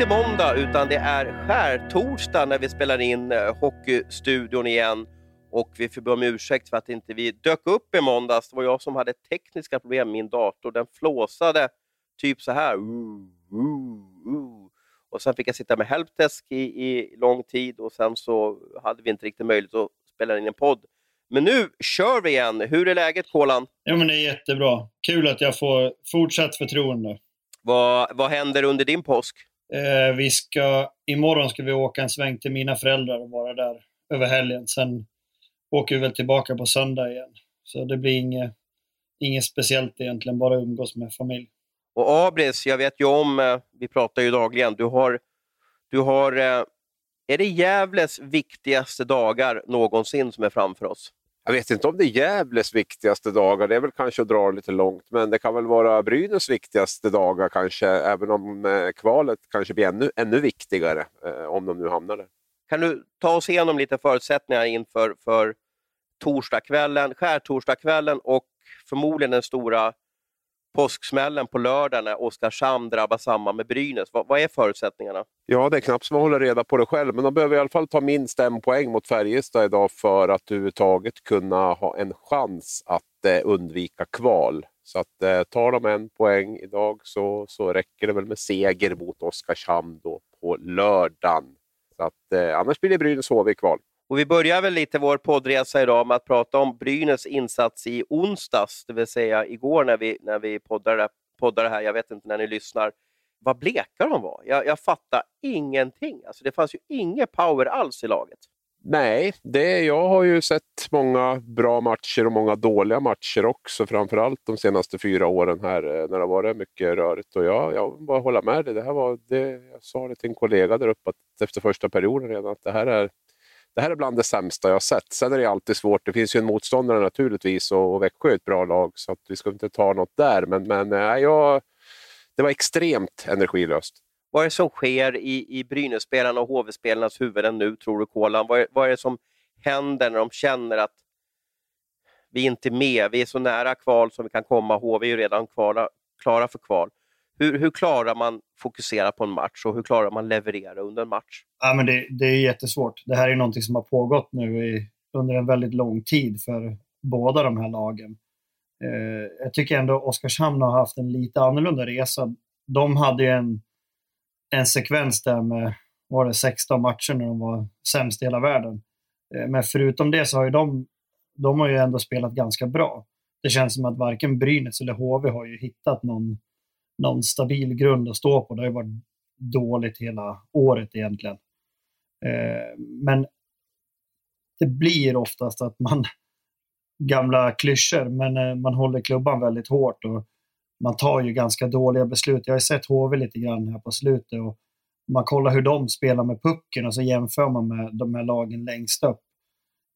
inte måndag utan det är skärtorsdag när vi spelar in eh, Hockeystudion igen. Och vi får be om ursäkt för att inte vi dök upp i måndags. Det var jag som hade tekniska problem med min dator. Den flåsade typ så här. Uh, uh, uh. Och sen fick jag sitta med helpdesk i, i lång tid och sen så hade vi inte riktigt möjlighet att spela in en podd. Men nu kör vi igen. Hur är läget Kolan? Ja, men det är jättebra. Kul att jag får fortsatt förtroende. Vad, vad händer under din påsk? Eh, vi ska, imorgon ska vi åka en sväng till mina föräldrar och vara där över helgen. Sen åker vi väl tillbaka på söndag igen. Så det blir inget, inget speciellt egentligen, bara umgås med familj. Och Abris, jag vet ju om, eh, vi pratar ju dagligen, du har, du har eh, är det Gävles viktigaste dagar någonsin som är framför oss? Jag vet inte om det är Gävles viktigaste dagar, det är väl kanske att dra lite långt, men det kan väl vara Brynäs viktigaste dagar kanske, även om eh, kvalet kanske blir ännu, ännu viktigare, eh, om de nu hamnar där. Kan du ta oss igenom lite förutsättningar inför för torsdagskvällen, skärtorsdagskvällen och förmodligen den stora påsksmällen på lördag när Oskarshamn drabbas samman med Brynäs. Vad, vad, är förutsättningarna? Ja, det är knappt som man håller reda på det själv, men de behöver i alla fall ta minst en poäng mot Färjestad idag för att överhuvudtaget kunna ha en chans att eh, undvika kval. Så att eh, tar de en poäng idag så, så räcker det väl med seger mot Oskarshamn då på lördagen. Så att, eh, annars blir det Brynäs-HV i kval. Och vi börjar väl lite vår poddresa idag med att prata om Brynäs insats i onsdags, det vill säga igår när vi, när vi poddade, poddade här. Jag vet inte när ni lyssnar. Vad bleka de var. Jag, jag fattar ingenting. Alltså, det fanns ju ingen power alls i laget. Nej, det, jag har ju sett många bra matcher och många dåliga matcher också, framförallt de senaste fyra åren här eh, när det har varit mycket rörigt. Och jag, jag bara hålla med dig. Det här var, det, jag sa det till en kollega där uppe att efter första perioden redan, att det här är det här är bland det sämsta jag har sett. Sen är det alltid svårt. Det finns ju en motståndare naturligtvis och, och Växjö är ett bra lag så att vi ska inte ta något där. Men, men äh, jag, det var extremt energilöst. Vad är det som sker i, i Brynäs-spelarna och HV-spelarnas huvuden nu, tror du, Kolan? Vad är, vad är det som händer när de känner att vi inte är med, vi är så nära kval som vi kan komma. HV är ju redan kvala, klara för kval. Hur, hur klarar man fokusera på en match och hur klarar man leverera under en match? Ja, men det, det är jättesvårt. Det här är någonting som har pågått nu i, under en väldigt lång tid för båda de här lagen. Eh, jag tycker ändå Oskarshamn har haft en lite annorlunda resa. De hade ju en, en sekvens där med var det 16 matcher när de var sämst i hela världen. Eh, men förutom det så har ju de, de har ju ändå spelat ganska bra. Det känns som att varken Brynäs eller HV har ju hittat någon någon stabil grund att stå på. Det har ju varit dåligt hela året egentligen. Eh, men det blir oftast att man, gamla klyschor, men eh, man håller klubban väldigt hårt och man tar ju ganska dåliga beslut. Jag har sett HV lite grann här på slutet och man kollar hur de spelar med pucken och så jämför man med de här lagen längst upp.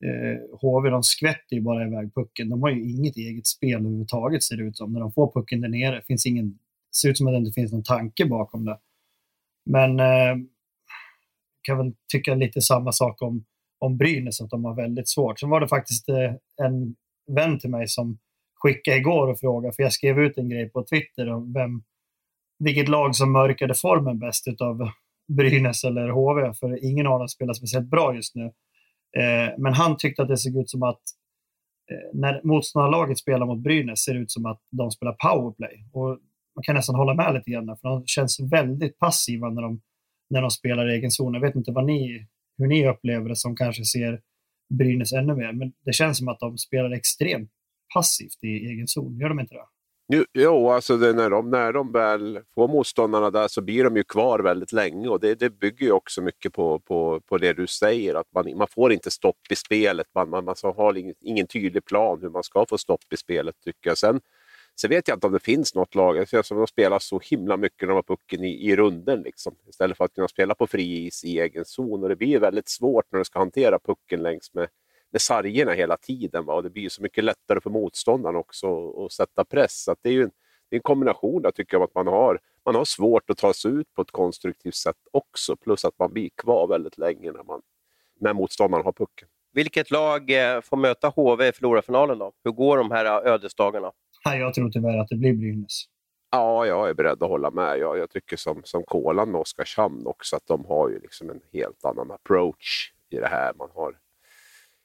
Eh, HV de skvätter ju bara iväg pucken. De har ju inget eget spel överhuvudtaget ser det ut som. När de får pucken där nere Det finns ingen ser ut som att det inte finns någon tanke bakom det. Men eh, kan väl tycka lite samma sak om, om Brynäs, att de har väldigt svårt. Sen var det faktiskt eh, en vän till mig som skickade igår och frågade, för jag skrev ut en grej på Twitter om vem, vilket lag som mörkade formen bäst utav Brynäs eller HV, för ingen av dem spelar speciellt bra just nu. Eh, men han tyckte att det såg ut som att eh, när motståndarlaget spelar mot Brynäs ser det ut som att de spelar powerplay. Och man kan nästan hålla med lite grann, för de känns väldigt passiva när de, när de spelar i egen zon. Jag vet inte vad ni, hur ni upplever det som kanske ser Brynäs ännu mer, men det känns som att de spelar extremt passivt i egen zon. Gör de inte det? Jo, jo alltså det, när, de, när de väl får motståndarna där så blir de ju kvar väldigt länge och det, det bygger ju också mycket på, på, på det du säger, att man, man får inte stopp i spelet. Man, man, man har ingen, ingen tydlig plan hur man ska få stopp i spelet tycker jag. Sen Sen vet jag inte om det finns något lag. det känns som de spelar så himla mycket när de har pucken i, i runden liksom, istället för att kunna spela på fri is i egen zon. Och det blir väldigt svårt när du ska hantera pucken längs med, med sargerna hela tiden. Va? Och det blir så mycket lättare för motståndaren också att sätta press. Så det är ju en, det är en kombination där, tycker jag, att man har, man har svårt att ta sig ut på ett konstruktivt sätt också. Plus att man blir kvar väldigt länge när, man, när motståndaren har pucken. Vilket lag eh, får möta HV i förlorarfinalen då? Hur går de här eh, ödesdagarna? Nej, jag tror tyvärr att det blir Brynäs. Ja, jag är beredd att hålla med. Jag, jag tycker som, som Kolan med Oskarshamn också att de har ju liksom en helt annan approach i det här. Man har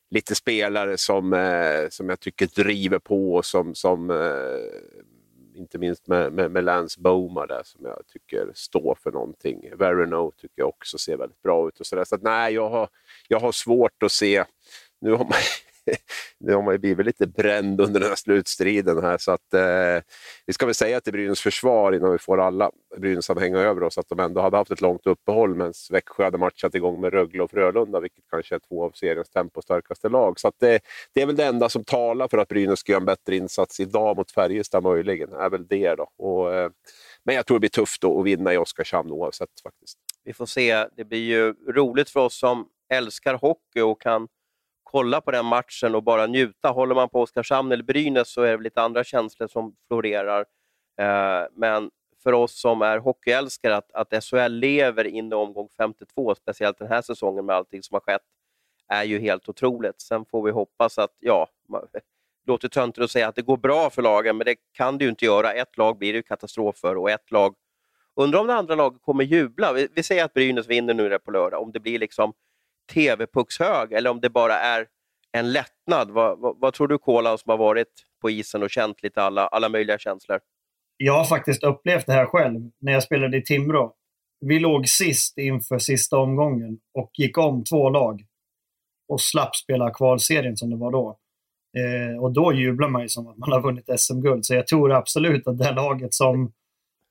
lite spelare som, eh, som jag tycker driver på, som, som eh, inte minst med, med, med Lance Boma där som jag tycker står för någonting. Verino tycker jag också ser väldigt bra ut. och Så, där. så att, nej, jag har, jag har svårt att se... Nu har man nu har man ju blivit lite bränd under den här slutstriden. här så att eh, Vi ska väl säga till Brynäs försvar innan vi får alla Brynäs-anhängare över oss att de ändå hade haft ett långt uppehåll medan Växjö hade matchat igång med Rögle och Frölunda, vilket kanske är två av seriens tempostarkaste lag. Så att det, det är väl det enda som talar för att Brynäs ska göra en bättre insats idag mot Färjestad möjligen. är väl det då. Och, eh, men jag tror det blir tufft att vinna i Oskarshamn oavsett faktiskt. Vi får se. Det blir ju roligt för oss som älskar hockey och kan kolla på den matchen och bara njuta. Håller man på Oskarshamn eller Brynäs så är det lite andra känslor som florerar. Eh, men för oss som är hockeyälskare, att, att SHL lever in i omgång 52, speciellt den här säsongen med allting som har skett, är ju helt otroligt. Sen får vi hoppas att, ja, det låter töntigt att säga att det går bra för lagen, men det kan det ju inte göra. Ett lag blir det katastrof för och ett lag Undrar om det andra laget kommer jubla. Vi, vi säger att Brynäs vinner nu på lördag, om det blir liksom TV-puckshög eller om det bara är en lättnad. Vad, vad, vad tror du Kolan som har varit på isen och känt lite alla, alla möjliga känslor? Jag har faktiskt upplevt det här själv när jag spelade i Timrå. Vi låg sist inför sista omgången och gick om två lag och slapp spela kvalserien som det var då. Eh, och då jublar man ju som att man har vunnit SM-guld. Så jag tror absolut att det laget som,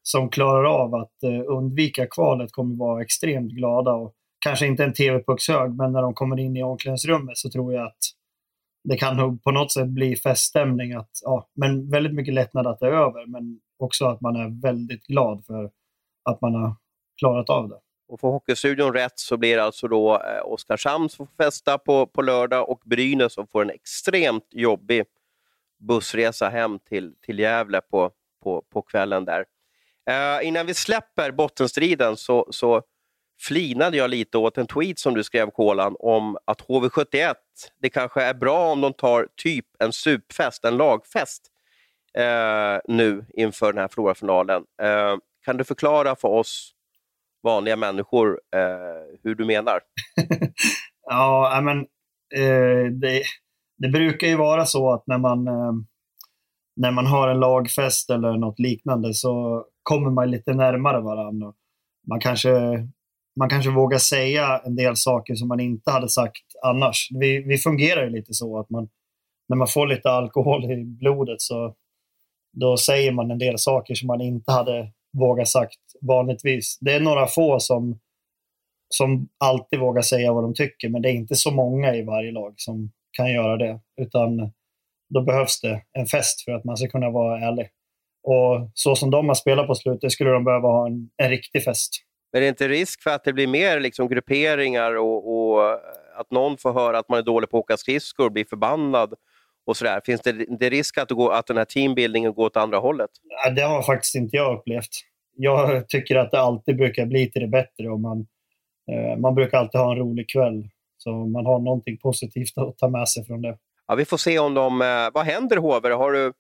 som klarar av att eh, undvika kvalet kommer vara extremt glada. Och kanske inte en TV-puckshög, men när de kommer in i omklädningsrummet så tror jag att det kan nog på något sätt bli feststämning. Att, ja, men väldigt mycket lättnad att det är över, men också att man är väldigt glad för att man har klarat av det. Och får Hockeystudion rätt så blir det alltså då eh, Oskarshamn som får festa på, på lördag och Brynäs som får en extremt jobbig bussresa hem till, till Gävle på, på, på kvällen där. Eh, innan vi släpper bottenstriden så, så flinade jag lite åt en tweet som du skrev, Kolan, om att HV71, det kanske är bra om de tar typ en supfest, en lagfest, eh, nu inför den här förlorarfinalen. Eh, kan du förklara för oss vanliga människor eh, hur du menar? ja, men eh, det, det, brukar ju vara så att när man, eh, när man har en lagfest eller något liknande så kommer man lite närmare varandra. Man kanske man kanske vågar säga en del saker som man inte hade sagt annars. Vi, vi fungerar ju lite så att man, när man får lite alkohol i blodet så då säger man en del saker som man inte hade vågat sagt vanligtvis. Det är några få som, som alltid vågar säga vad de tycker, men det är inte så många i varje lag som kan göra det. Utan då behövs det en fest för att man ska kunna vara ärlig. Och så som de har spelat på slutet skulle de behöva ha en, en riktig fest. Men är det inte risk för att det blir mer liksom grupperingar och, och att någon får höra att man är dålig på att åka skridskor och blir förbannad? och sådär. Finns det inte risk att, det går, att den här teambuildingen går åt andra hållet? Det har faktiskt inte jag upplevt. Jag tycker att det alltid brukar bli till det bättre och man, eh, man brukar alltid ha en rolig kväll. Så man har någonting positivt att ta med sig från det. Ja, vi får se om de... Eh, vad händer HV? Har du,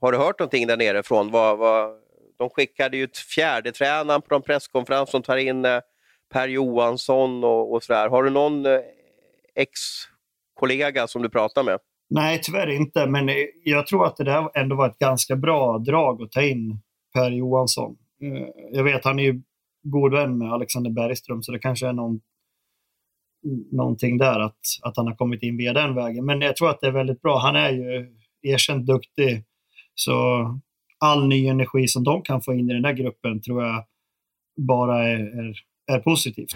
har du hört någonting där nere från? Vad, vad, de skickade ju fjärde tränaren på en presskonferens som tar in eh, Per Johansson och, och sådär. Har du någon eh, ex-kollega som du pratar med? Nej, tyvärr inte. Men eh, jag tror att det där ändå var ett ganska bra drag att ta in Per Johansson. Jag vet, han är ju god vän med Alexander Bergström, så det kanske är någon, någonting där att, att han har kommit in via den vägen. Men jag tror att det är väldigt bra. Han är ju erkänt duktig. Så all ny energi som de kan få in i den här gruppen tror jag bara är, är, är positivt.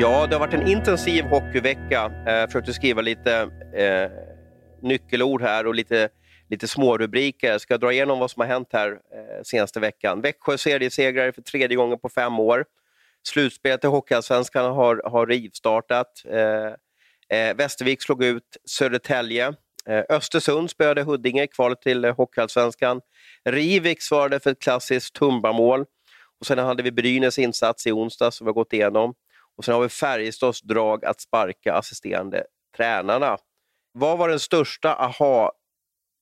Ja, det har varit en intensiv hockeyvecka. Eh, jag försökte skriva lite eh, nyckelord här och lite, lite smårubriker. Jag ska dra igenom vad som har hänt här eh, senaste veckan. Växjö seriesegrare för tredje gången på fem år. Slutspelet i Hockeyallsvenskan har, har rivstartat. Eh, eh, Västervik slog ut Södertälje. Eh, Östersund spöade Huddinge i kvalet till eh, Hockeyallsvenskan. Rivik svarade för ett klassiskt Tumbamål. Och sen hade vi Brynäs insats i onsdag som vi har gått igenom. Och sen har vi Färjestads drag att sparka assisterande tränarna. Vad var den största aha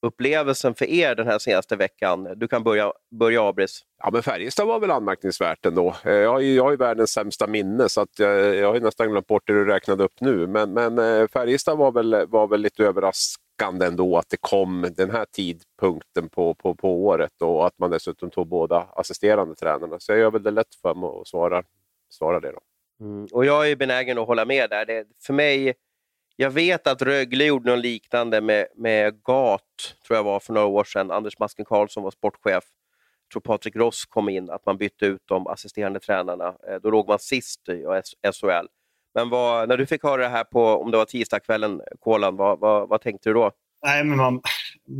upplevelsen för er den här senaste veckan? Du kan börja, börja Abris. Ja, men Färjestad var väl anmärkningsvärt ändå. Eh, jag har ju, jag har ju världens sämsta minne så att jag, jag har nästan glömt bort det du räknade upp nu. Men, men Färjestad var väl, var väl lite överraskande ändå att det kom den här tidpunkten på, på, på året och att man dessutom tog båda assisterande tränarna. Så jag gör väl det lätt för mig att svara, svara det. Då. Mm. Och jag är benägen att hålla med där. Det, för mig jag vet att Rögle gjorde något liknande med, med GAT, tror jag var för några år sedan. Anders Masken Karlsson var sportchef. Jag tror Patrik Ross kom in, att man bytte ut de assisterande tränarna. Eh, då låg man sist i SHL. Men vad, när du fick höra det här på, om det var tisdagskvällen, Kolan, vad, vad, vad tänkte du då? Nej, men man,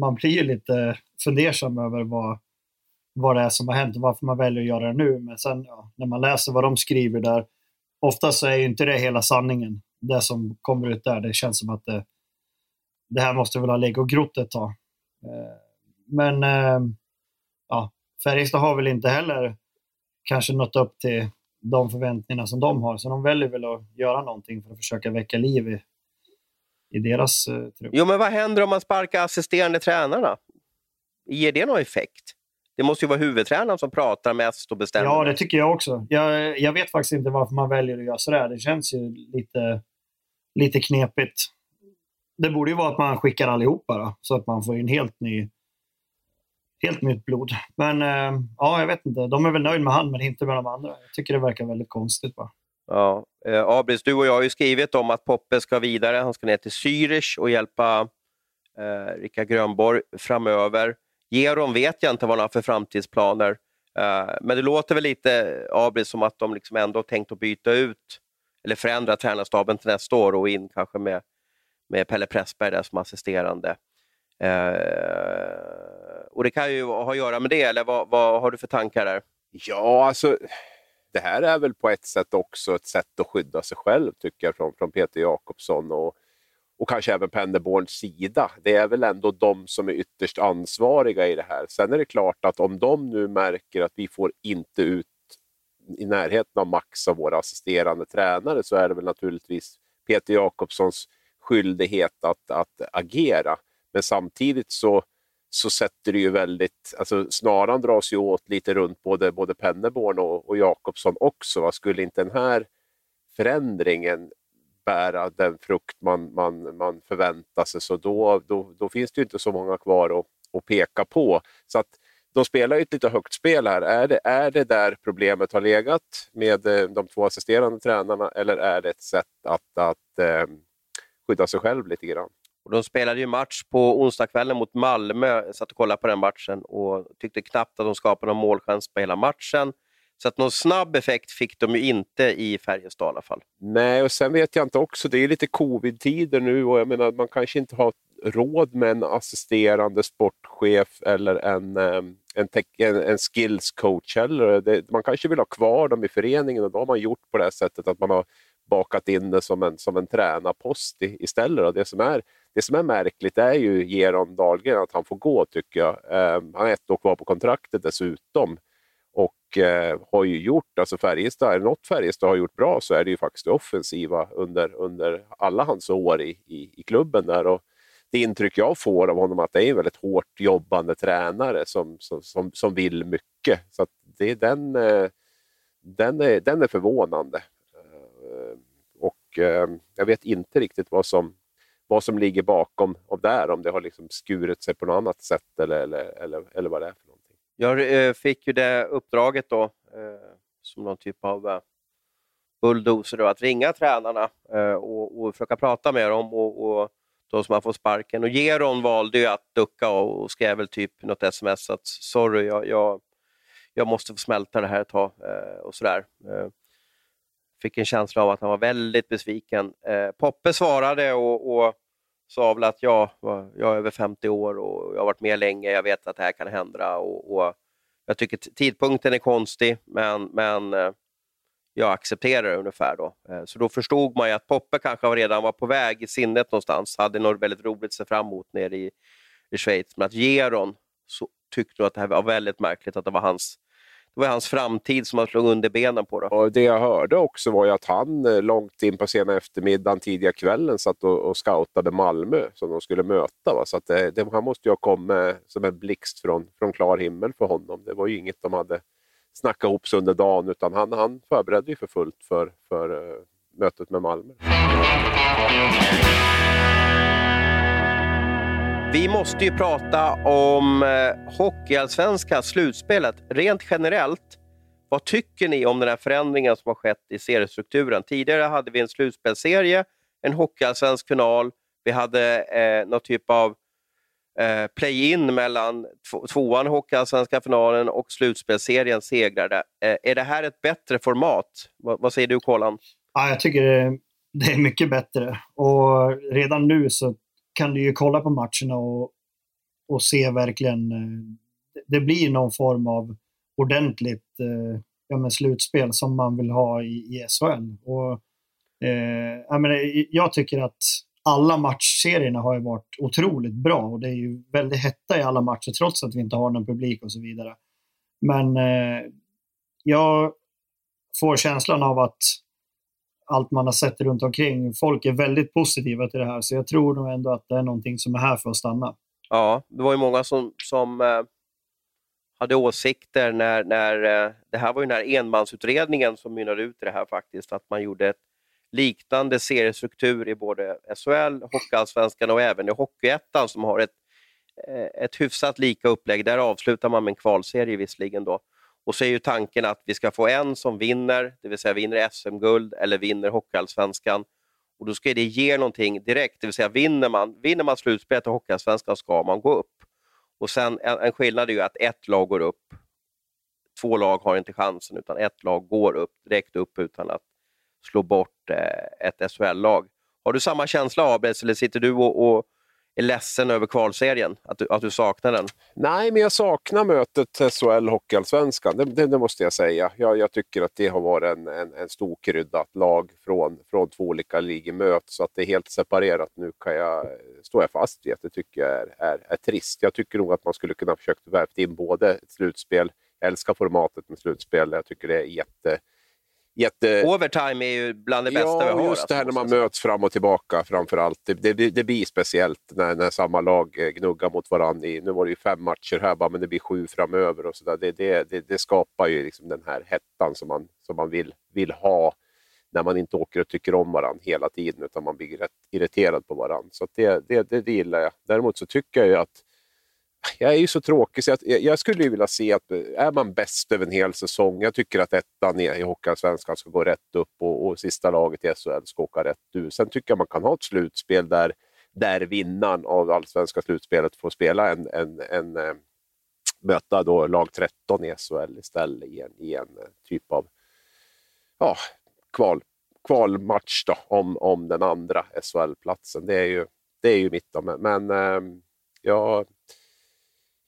man blir ju lite fundersam över vad, vad det är som har hänt och varför man väljer att göra det nu. Men sen ja, när man läser vad de skriver där, oftast är ju inte det hela sanningen det som kommer ut där. Det känns som att det, det här måste väl ha legat och grott ett tag. Eh, men eh, ja, Färjestad har väl inte heller kanske nått upp till de förväntningarna som de har, så de väljer väl att göra någonting för att försöka väcka liv i, i deras uh, trupp. Jo, men vad händer om man sparkar assisterande tränarna? Ger det någon effekt? Det måste ju vara huvudtränaren som pratar mest och bestämmer. Ja, det tycker jag också. Jag, jag vet faktiskt inte varför man väljer att göra sådär. Det känns ju lite lite knepigt. Det borde ju vara att man skickar allihopa då, så att man får in helt ny helt nytt blod. Men eh, ja, jag vet inte. De är väl nöjda med han, men inte med de andra. Jag tycker det verkar väldigt konstigt bara. Ja, eh, Abris, du och jag har ju skrivit om att Poppe ska vidare. Han ska ner till Zürich och hjälpa eh, Rickard Grönborg framöver. Geron vet jag inte vad han har för framtidsplaner. Eh, men det låter väl lite, Abris, som att de liksom ändå tänkt att byta ut eller förändra tränarstaben till nästa år och in kanske med, med Pelle Pressberg där som assisterande. Eh, och Det kan ju ha att göra med det, eller vad, vad har du för tankar där? Ja, alltså det här är väl på ett sätt också ett sätt att skydda sig själv, tycker jag, från, från Peter Jakobsson och, och kanske även Penderborns sida. Det är väl ändå de som är ytterst ansvariga i det här. Sen är det klart att om de nu märker att vi får inte ut i närheten av max av våra assisterande tränare så är det väl naturligtvis Peter Jakobssons skyldighet att, att agera. Men samtidigt så, så sätter det ju väldigt, alltså snaran dras ju åt lite runt både, både Penneborn och, och Jakobsson också. Va? Skulle inte den här förändringen bära den frukt man, man, man förväntar sig så då, då, då finns det ju inte så många kvar att, att peka på. Så att de spelar ju ett lite högt spel här. Är det, är det där problemet har legat med eh, de två assisterande tränarna eller är det ett sätt att, att eh, skydda sig själv lite grann? Och de spelade ju match på onsdagskvällen mot Malmö. Jag satt och kollade på den matchen och tyckte knappt att de skapade någon målchans på hela matchen. Så att någon snabb effekt fick de ju inte i Färjestad i alla fall. Nej, och sen vet jag inte också, det är lite covid-tider nu och jag menar man kanske inte har råd med en assisterande sportchef eller en, ehm, en, en, en skills coach heller. Det, man kanske vill ha kvar dem i föreningen och då har man gjort på det här sättet att man har bakat in det som en, som en tränarpost istället. Och det, som är, det som är märkligt är ju Geron Dahlgren, att han får gå tycker jag. Eh, han har ett år kvar på kontraktet dessutom och eh, har ju gjort, alltså Färjestad, är det något Färjestad har gjort bra så är det ju faktiskt det offensiva under, under alla hans år i, i, i klubben där. Och det intryck jag får av honom är att det är en väldigt hårt jobbande tränare som, som, som, som vill mycket. Så det är den, eh, den, är, den är förvånande. Ehm, och ehm, jag vet inte riktigt vad som, vad som ligger bakom av där, om det har liksom skurit sig på något annat sätt eller, eller, eller, eller vad det är för någonting. Jag eh, fick ju det uppdraget då, eh, som någon typ av eh, bulldozer, då, att ringa tränarna och, och försöka prata med dem. och, och de som har fått sparken. Och Geron valde ju att ducka och skrev väl typ något sms att sorry, jag, jag, jag måste få smälta det här ett tag eh, och sådär. Eh, fick en känsla av att han var väldigt besviken. Eh, Poppe svarade och, och sa väl att jag, jag är över 50 år och jag har varit med länge, jag vet att det här kan hända. Och, och jag tycker tidpunkten är konstig, men, men eh, jag accepterar det ungefär. Då. Eh, så då förstod man ju att Poppe kanske redan var på väg i sinnet någonstans, hade något väldigt roligt att se fram emot nere i, i Schweiz. Men att Geron så tyckte att det här var väldigt märkligt att det var hans det var hans framtid som han slog under benen på. Då. Och det jag hörde också var ju att han eh, långt in på sena eftermiddagen, tidiga kvällen, satt och, och scoutade Malmö som de skulle möta. Va? Så att det, det, han måste ju ha kommit som en blixt från, från klar himmel för honom. Det var ju inget de hade snackat ihop sig under dagen, utan han, han förberedde ju för fullt för, för uh, mötet med Malmö. Vi måste ju prata om eh, Hockeyallsvenska slutspelet. Rent generellt, vad tycker ni om den här förändringen som har skett i seriestrukturen? Tidigare hade vi en slutspelserie, en Hockeyallsvensk final, vi hade eh, någon typ av eh, play-in mellan tvåan i Hockeyallsvenska finalen och slutspelserien segrade. Eh, är det här ett bättre format? V vad säger du, Kolan? Ja, jag tycker det är mycket bättre. Och redan nu så kan du ju kolla på matcherna och, och se verkligen, eh, det blir någon form av ordentligt eh, ja, men slutspel som man vill ha i, i SHL. Och, eh, jag, menar, eh, jag tycker att alla matchserierna har varit otroligt bra och det är ju väldigt hetta i alla matcher trots att vi inte har någon publik och så vidare. Men eh, jag får känslan av att allt man har sett runt omkring. Folk är väldigt positiva till det här, så jag tror nog ändå att det är någonting som är här för att stanna. Ja, det var ju många som, som eh, hade åsikter när, när eh, det här var ju den här enmansutredningen som mynnade ut i det här faktiskt, att man gjorde ett liknande seriestruktur i både SHL, Hockeyallsvenskan och även i Hockeyettan som har ett, eh, ett hyfsat lika upplägg. Där avslutar man med en kvalserie visserligen då. Och så är ju tanken att vi ska få en som vinner, det vill säga vinner SM-guld eller vinner Hockeyallsvenskan. Och då ska det ge någonting direkt, det vill säga vinner man, vinner man slutspelet i Hockeyallsvenskan ska man gå upp. Och sen en, en skillnad är ju att ett lag går upp, två lag har inte chansen, utan ett lag går upp direkt upp utan att slå bort eh, ett SHL-lag. Har du samma känsla Abels, eller sitter du och, och är ledsen över kvalserien? Att du, att du saknar den? Nej, men jag saknar mötet SHL Hockeyallsvenskan. Det, det, det, måste jag säga. Jag, jag, tycker att det har varit en, en, en stor krydda att lag från, från två olika ligor möts. Så att det är helt separerat nu kan jag, står jag fast vid att det tycker jag är, är, är trist. Jag tycker nog att man skulle kunna försökt värva in både ett slutspel, jag älskar formatet med slutspel. Jag tycker det är jätte jätte... Overtime är ju bland det bästa ja, vi har. Ja, just det här när man möts fram och tillbaka framför allt. Det, det, det blir speciellt när, när samma lag eh, gnuggar mot varandra. I, nu var det ju fem matcher här, bara, men det blir sju framöver. och så där. Det, det, det, skapar ju liksom den här hettan som man, som man vill, vill ha när man inte åker och tycker om varandra hela tiden, utan man blir rätt irriterad på varandra. Så det, det, det, det gillar jag. Däremot så tycker jag ju att jag är ju så tråkig så jag, jag skulle vilja se att eh, är man bäst över en hel säsong, jag tycker att ettan i Hockeyallsvenskan ska gå rätt upp och, och sista laget i SHL ska åka rätt ut. Sen tycker jag man kan ha ett slutspel där, där vinnaren av allsvenska slutspelet får spela en, en, en, en möta då lag 13 i SHL istället i en, i en eh, typ av ja, kval, kvalmatch då, om, om den andra SHL-platsen. Det är ju, det är ju mitt. Då. Men, men äh,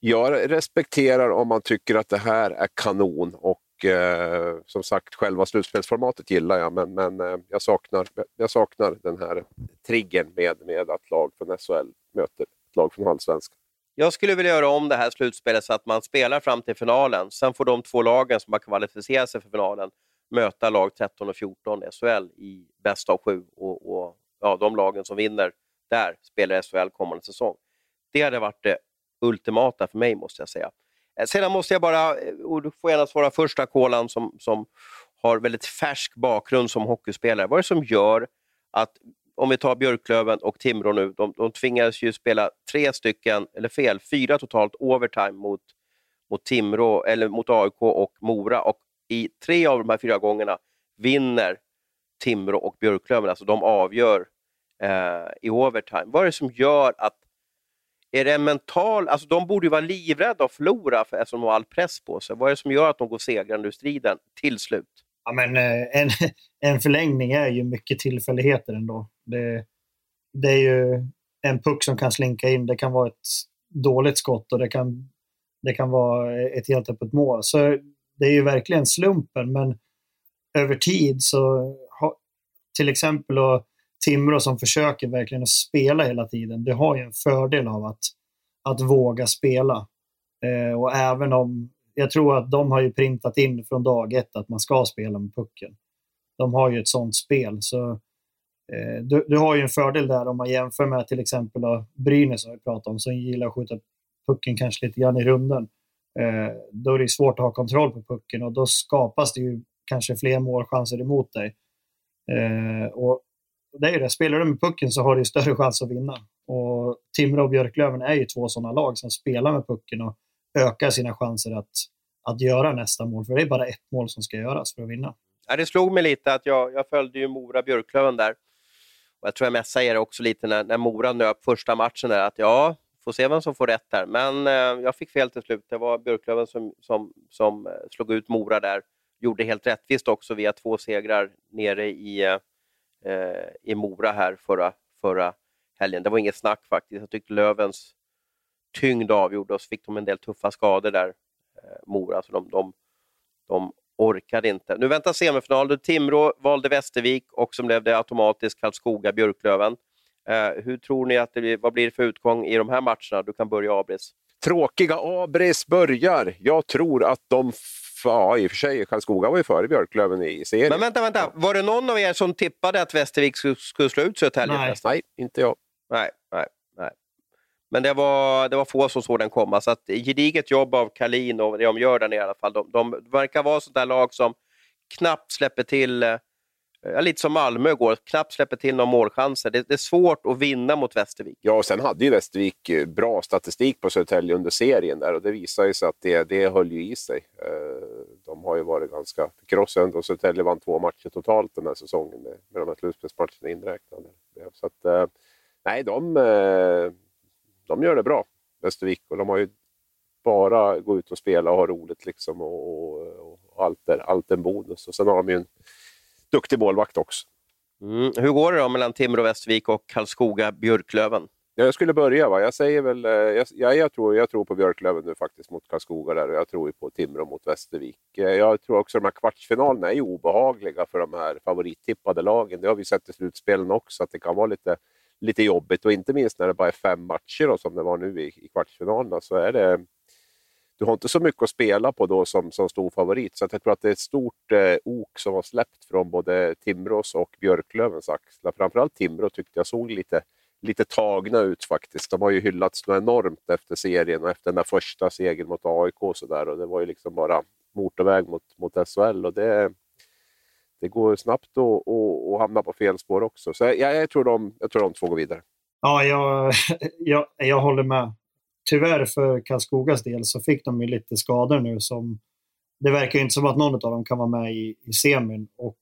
jag respekterar om man tycker att det här är kanon och eh, som sagt själva slutspelsformatet gillar jag men, men eh, jag, saknar, jag saknar den här triggern med, med att lag från SHL möter ett lag från Allsvenskan. Jag skulle vilja göra om det här slutspelet så att man spelar fram till finalen. Sen får de två lagen som har kvalificerat sig för finalen möta lag 13 och 14 SHL i bäst av sju. Och, och ja, de lagen som vinner där spelar SHL kommande säsong. Det hade varit det ultimata för mig, måste jag säga. Eh, sedan måste jag bara, eh, och du får gärna svara första Kolan som, som har väldigt färsk bakgrund som hockeyspelare. Vad är det som gör att, om vi tar Björklöven och Timrå nu, de, de tvingades ju spela tre stycken, eller fel, fyra totalt overtime mot, mot Timrå, eller mot AIK och Mora. Och i tre av de här fyra gångerna vinner Timrå och Björklöven, alltså de avgör eh, i overtime. Vad är det som gör att är det en mental... Alltså de borde ju vara livrädda att förlora för, eftersom de har all press på sig. Vad är det som gör att de går segrande ur striden till slut? Ja, men, eh, en, en förlängning är ju mycket tillfälligheter ändå. Det, det är ju en puck som kan slinka in. Det kan vara ett dåligt skott och det kan, det kan vara ett helt öppet mål. Så det är ju verkligen slumpen, men över tid så till exempel och Timrå som försöker verkligen att spela hela tiden, det har ju en fördel av att, att våga spela. Eh, och även om jag tror att de har ju printat in från dag ett att man ska spela med pucken. De har ju ett sånt spel. Så eh, du, du, har ju en fördel där om man jämför med till exempel Brynäs, som vi pratade om, som gillar att skjuta pucken kanske lite grann i runden. Eh, då är det svårt att ha kontroll på pucken och då skapas det ju kanske fler målchanser emot dig. Eh, och det är det, spelar du med pucken så har du större chans att vinna. Och Timrå och Björklöven är ju två sådana lag som spelar med pucken och ökar sina chanser att, att göra nästa mål. För det är bara ett mål som ska göras för att vinna. Ja, det slog mig lite att jag, jag följde ju Mora-Björklöven där. Och jag tror jag messade er också lite när, när Mora nöp första matchen där, att ja, får se vem som får rätt här. Men eh, jag fick fel till slut. Det var Björklöven som, som, som eh, slog ut Mora där. Gjorde helt rättvist också via två segrar nere i, eh, Eh, i Mora här förra, förra helgen. Det var inget snack faktiskt. Jag tyckte Lövens tyngd avgjorde och så fick de en del tuffa skador där, eh, Mora. Så de, de, de orkade inte. Nu väntar semifinal. Timrå valde Västervik och som blev det automatiskt Karlskoga-Björklöven. Eh, hur tror ni att det blir, vad blir det för utgång i de här matcherna? Du kan börja Abris. Tråkiga Abris börjar. Jag tror att de Ja, i och för sig, Karlskoga var ju före Björklöven i serien. Men vänta, vänta. Var det någon av er som tippade att Västervik skulle, skulle slå ut Södertälje? Nej. Nej, inte jag. Nej, nej, nej. Men det var, det var få som såg den komma. Så att, gediget jobb av Kalin och det de gör där nere i alla fall. De, de verkar vara sånt där lag som knappt släpper till eh, Ja, lite som Malmö igår, knappt släpper till några målchanser. Det, det, är svårt att vinna mot Västervik. Ja, och sen hade ju Västervik eh, bra statistik på Södertälje under serien där och det visar ju sig att det, det höll ju i sig. Eh, de har ju varit ganska krossande och Södertälje vann två matcher totalt den här säsongen med, med de här slutspelsmatcherna inräknade. Så att, eh, nej, de, de gör det bra, Västervik, och de har ju bara gå ut och spela och ha roligt liksom och, och, och allt, där, allt är en bonus. Och sen har de ju en duktig målvakt också. Mm. Hur går det då mellan Timrå Västervik och Karlskoga-Björklöven? Ja, jag skulle börja. Va? Jag säger väl, eh, jag, jag, tror, jag tror på Björklöven nu faktiskt mot Karlskoga där och jag tror på Timrå mot Västervik. Eh, jag tror också att de här kvartsfinalerna är obehagliga för de här favorittippade lagen. Det har vi sett i slutspelen också, att det kan vara lite, lite jobbigt och inte minst när det bara är fem matcher då, som det var nu i, i kvartsfinalerna så är det du har inte så mycket att spela på då som, som stor favorit. Så jag tror att det är ett stort eh, ok som har släppt från både Timrås och Björklövens axlar. Framförallt Timrå tyckte jag såg lite, lite tagna ut faktiskt. De har ju hyllats något enormt efter serien och efter den där första segern mot AIK och så där. Och det var ju liksom bara motorväg mot, mot SHL. Och det, det går snabbt att, att hamna på fel spår också. Så jag, jag, tror de, jag tror de två går vidare. Ja, jag, jag, jag håller med tyvärr för Karlskogas del så fick de ju lite skador nu som det verkar inte som att någon av dem kan vara med i, i semin och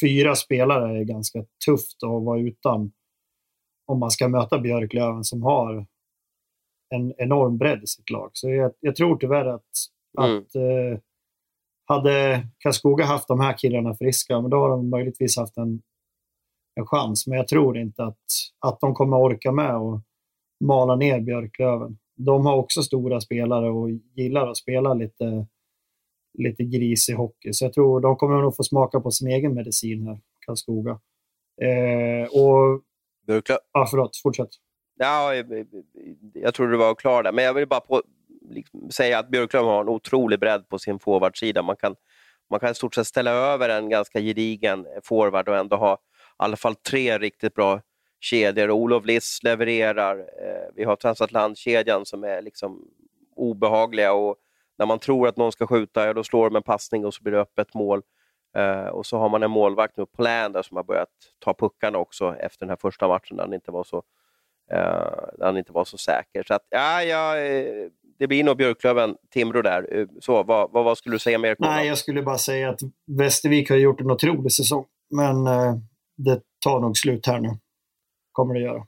fyra spelare är ganska tufft att vara utan om man ska möta Björklöven som har en enorm bredd i sitt lag. Så jag, jag tror tyvärr att, mm. att eh, hade Karlskoga haft de här killarna friska, men då har de möjligtvis haft en, en chans. Men jag tror inte att, att de kommer orka med och mala ner Björklöven. De har också stora spelare och gillar att spela lite, lite grisig hockey. Så jag tror de kommer nog få smaka på sin egen medicin här, Karlskoga. Eh, och... Björklö... Ja, förlåt. Fortsätt. Ja, jag tror du var klar där, men jag vill bara på, liksom, säga att Björklöven har en otrolig bredd på sin forwardsida. Man kan, man kan i stort sett ställa över en ganska gedigen forward och ändå ha i alla fall tre riktigt bra kedjor. Olof Liss levererar. Eh, vi har Transatlantkedjan som är liksom obehagliga och när man tror att någon ska skjuta, ja, då slår de en passning och så blir det öppet mål. Eh, och så har man en målvakt nu, Plan, där, som har börjat ta puckarna också efter den här första matchen där han inte var så, eh, han inte var så säker. Så att, ja, ja, eh, det blir nog Björklöven, Timrå där. Eh, så, vad, vad, vad skulle du säga mer? Nej, jag skulle bara säga att Västervik har gjort en otrolig säsong, men eh, det tar nog slut här nu kommer det göra.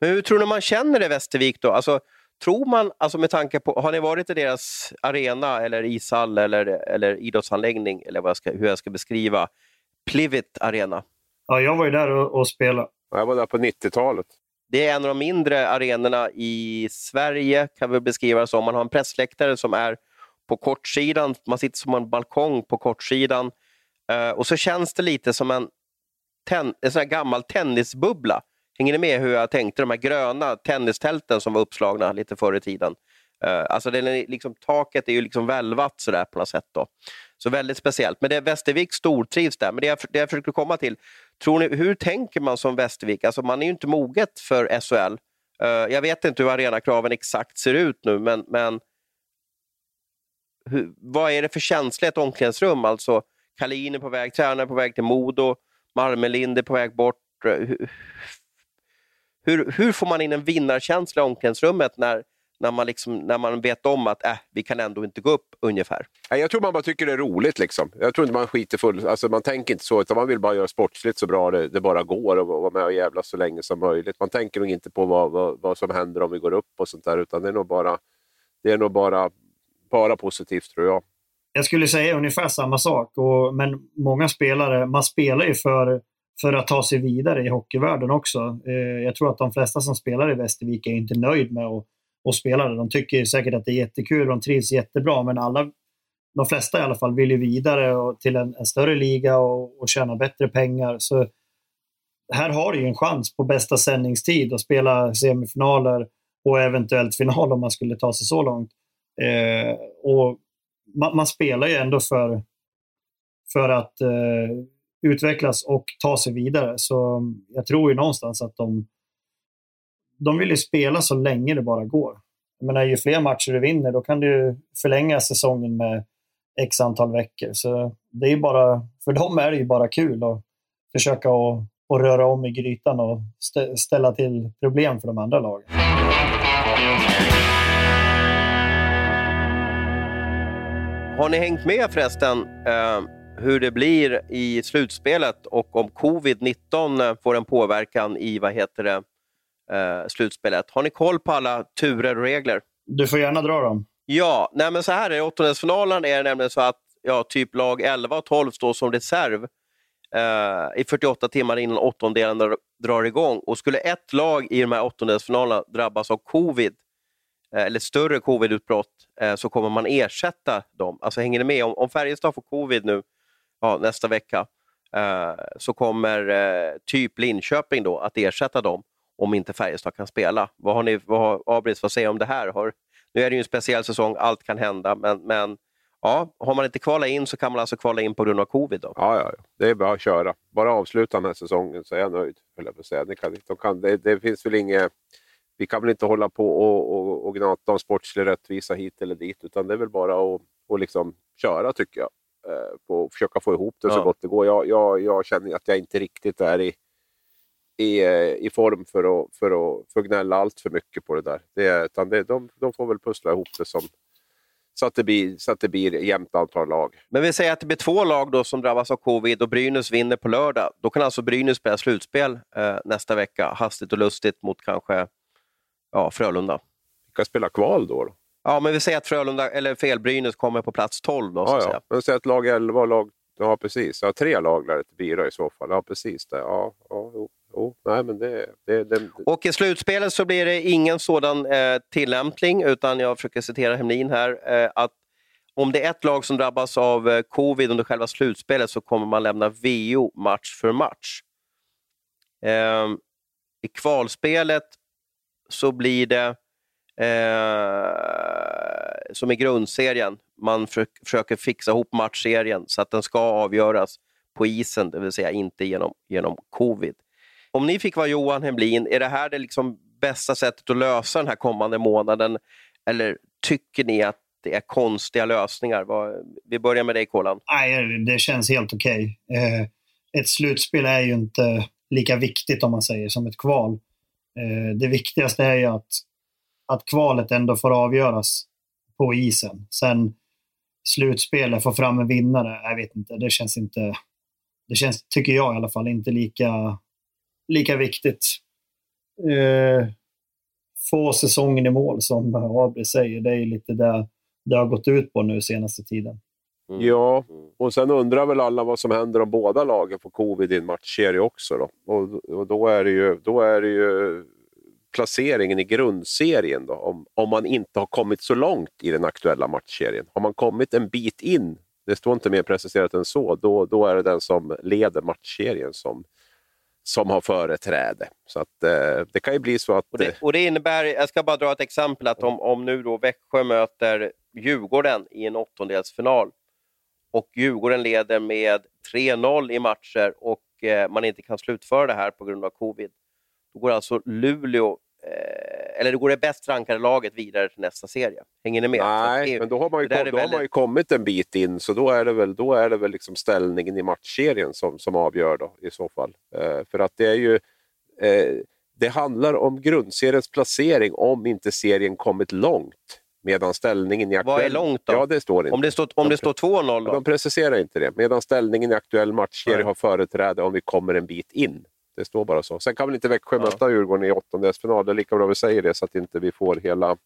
Men hur tror du man känner i Västervik då? Alltså, tror man, alltså med tanke på, har ni varit i deras arena eller ishall eller, eller idrottsanläggning, eller vad jag ska, hur jag ska beskriva, Plivit Arena? Ja, jag var ju där och, och spelade. Jag var där på 90-talet. Det är en av de mindre arenorna i Sverige, kan vi beskriva det som. Man har en pressläktare som är på kortsidan, man sitter som en balkong på kortsidan. Uh, och så känns det lite som en, ten, en sån gammal tennisbubbla Hänger ni med hur jag tänkte? De här gröna tennistälten som var uppslagna lite förr i tiden. Uh, alltså den är liksom, taket är ju liksom välvat sådär på något sätt. Då. Så väldigt speciellt. Men det är Västervik stortrivs där. Men det jag, det jag försökte komma till, tror ni, hur tänker man som Västervik? Alltså man är ju inte moget för SHL. Uh, eh, jag vet inte hur arenakraven exakt ser ut nu, men, men hur, vad är det för känsla i ett omklädningsrum? Alltså, Kalin är på väg, tränare på väg till Modo, Marmelind är på väg bort. Eh, hur, hur, hur får man in en vinnarkänsla i omklädningsrummet när, när, man liksom, när man vet om att äh, vi kan ändå inte gå upp ungefär? Jag tror man bara tycker det är roligt. Liksom. Jag tror inte man skiter full, alltså man tänker inte så, utan man vill bara göra sportsligt så bra det, det bara går och vara med och jävla så länge som möjligt. Man tänker nog inte på vad, vad, vad som händer om vi går upp och sånt där, utan det är nog bara, det är nog bara, bara positivt tror jag. Jag skulle säga ungefär samma sak, och, men många spelare, man spelar ju för för att ta sig vidare i hockeyvärlden också. Eh, jag tror att de flesta som spelar i Västervik är inte nöjd med att, att spela det. De tycker säkert att det är jättekul, de trivs jättebra, men alla, de flesta i alla fall vill ju vidare och till en, en större liga och, och tjäna bättre pengar. Så här har du ju en chans på bästa sändningstid att spela semifinaler och eventuellt final om man skulle ta sig så långt. Eh, och man, man, spelar ju ändå för, för att eh, utvecklas och ta sig vidare. Så jag tror ju någonstans att de, de vill ju spela så länge det bara går. Jag menar, ju fler matcher du vinner, då kan du förlänga säsongen med x antal veckor. Så det är bara, för dem är det ju bara kul att försöka att, att röra om i grytan och ställa till problem för de andra lagen. Har ni hängt med förresten? Uh hur det blir i slutspelet och om covid-19 får en påverkan i vad heter det, eh, slutspelet. Har ni koll på alla turer och regler? Du får gärna dra dem. Ja, nej men så här är det. åttondelsfinalen är det nämligen så att ja, typ lag 11 och 12 står som reserv eh, i 48 timmar innan åttondelen drar igång. Och skulle ett lag i de här åttondelsfinalerna drabbas av covid, eh, eller större covidutbrott, eh, så kommer man ersätta dem. Alltså hänger ni med? Om, om Färjestad får covid nu ja, nästa vecka eh, så kommer eh, typ Linköping då att ersätta dem om inte Färjestad kan spela. Vad har ni, vad har Abris vad säger om det här? Har, nu är det ju en speciell säsong, allt kan hända, men, men ja, har man inte kvalat in så kan man alltså kvala in på grund av covid. Då. Ja, ja, det är bara att köra. Bara avsluta den här säsongen så är jag nöjd. Jag på säga. Det, kan, de kan, det, det finns väl inget... Vi kan väl inte hålla på och, och, och gnata om sportslig rättvisa hit eller dit, utan det är väl bara att och liksom köra tycker jag. Eh, på att försöka få ihop det ja. så gott det går. Jag, jag, jag känner att jag inte riktigt är i, i, eh, i form för att, för, att, för att gnälla allt för mycket på det där. Det, utan det, de, de får väl pussla ihop det som, så att det blir, så att det blir jämnt antal lag. Men vi säger att det blir två lag då som drabbas av covid och Brynäs vinner på lördag. Då kan alltså Brynäs spela slutspel eh, nästa vecka, hastigt och lustigt, mot kanske ja, Frölunda. Vilka spelar kval då? då? Ja, men vi säger att Frölunda, eller fel, Brynäs kommer på plats 12 då. Så ja, ja. Men säg att lag 11 och lag... Ja, precis. Ja, tre lag lär det bli i så fall. Ja, precis. Det. Ja, ja, jo, jo. Nej, men det, det, det, Och i slutspelet så blir det ingen sådan eh, tillämpning, utan jag försöker citera Hemlin här, eh, att om det är ett lag som drabbas av eh, covid under själva slutspelet så kommer man lämna VO match för match. Eh, I kvalspelet så blir det eh, som är grundserien. Man för, försöker fixa ihop matchserien så att den ska avgöras på isen, det vill säga inte genom, genom covid. Om ni fick vara Johan Hemlin, är det här det liksom bästa sättet att lösa den här kommande månaden? Eller tycker ni att det är konstiga lösningar? Vi börjar med dig, Kolan. Nej, det känns helt okej. Okay. Ett slutspel är ju inte lika viktigt om man säger som ett kval. Eh, det viktigaste är ju att att kvalet ändå får avgöras på isen. Sen slutspelet, få fram en vinnare, jag vet inte. Det känns inte, det känns, tycker jag i alla fall, inte lika, lika viktigt. Eh, få säsongen i mål, som Abri säger. Det är lite det det har gått ut på nu senaste tiden. Mm. Ja, och sen undrar väl alla vad som händer om båda lagen får covid i en matchserie också. Då. Och, och då, är det ju, då är det ju placeringen i grundserien då, om, om man inte har kommit så långt i den aktuella matchserien. Har man kommit en bit in, det står inte mer preciserat än så, då, då är det den som leder matchserien som, som har företräde. Så att, eh, det kan ju bli så att... Och det, och det, innebär, jag ska bara dra ett exempel, att om, om nu då Växjö möter Djurgården i en åttondelsfinal och Djurgården leder med 3-0 i matcher och eh, man inte kan slutföra det här på grund av covid, då går alltså Luleå eh, eller det går det bäst rankade laget vidare till nästa serie. Hänger ni med? Nej, men då har man ju, kom, då väldigt... har man ju kommit en bit in, så då är det väl, då är det väl liksom ställningen i matchserien som, som avgör då, i så fall. Eh, för att det är ju... Eh, det handlar om grundseriens placering om inte serien kommit långt. Medan ställningen i aktuell... Vad är långt då? Ja, det står inte. Om det står, om det står 2-0 då? De preciserar inte det. Medan ställningen i aktuell matchserie har företräde om vi kommer en bit in. Det står bara så. Sen kan väl inte Växjö ja. möta Djurgården i åttondelsfinal. Det är lika bra vi säger det så att inte vi får hela,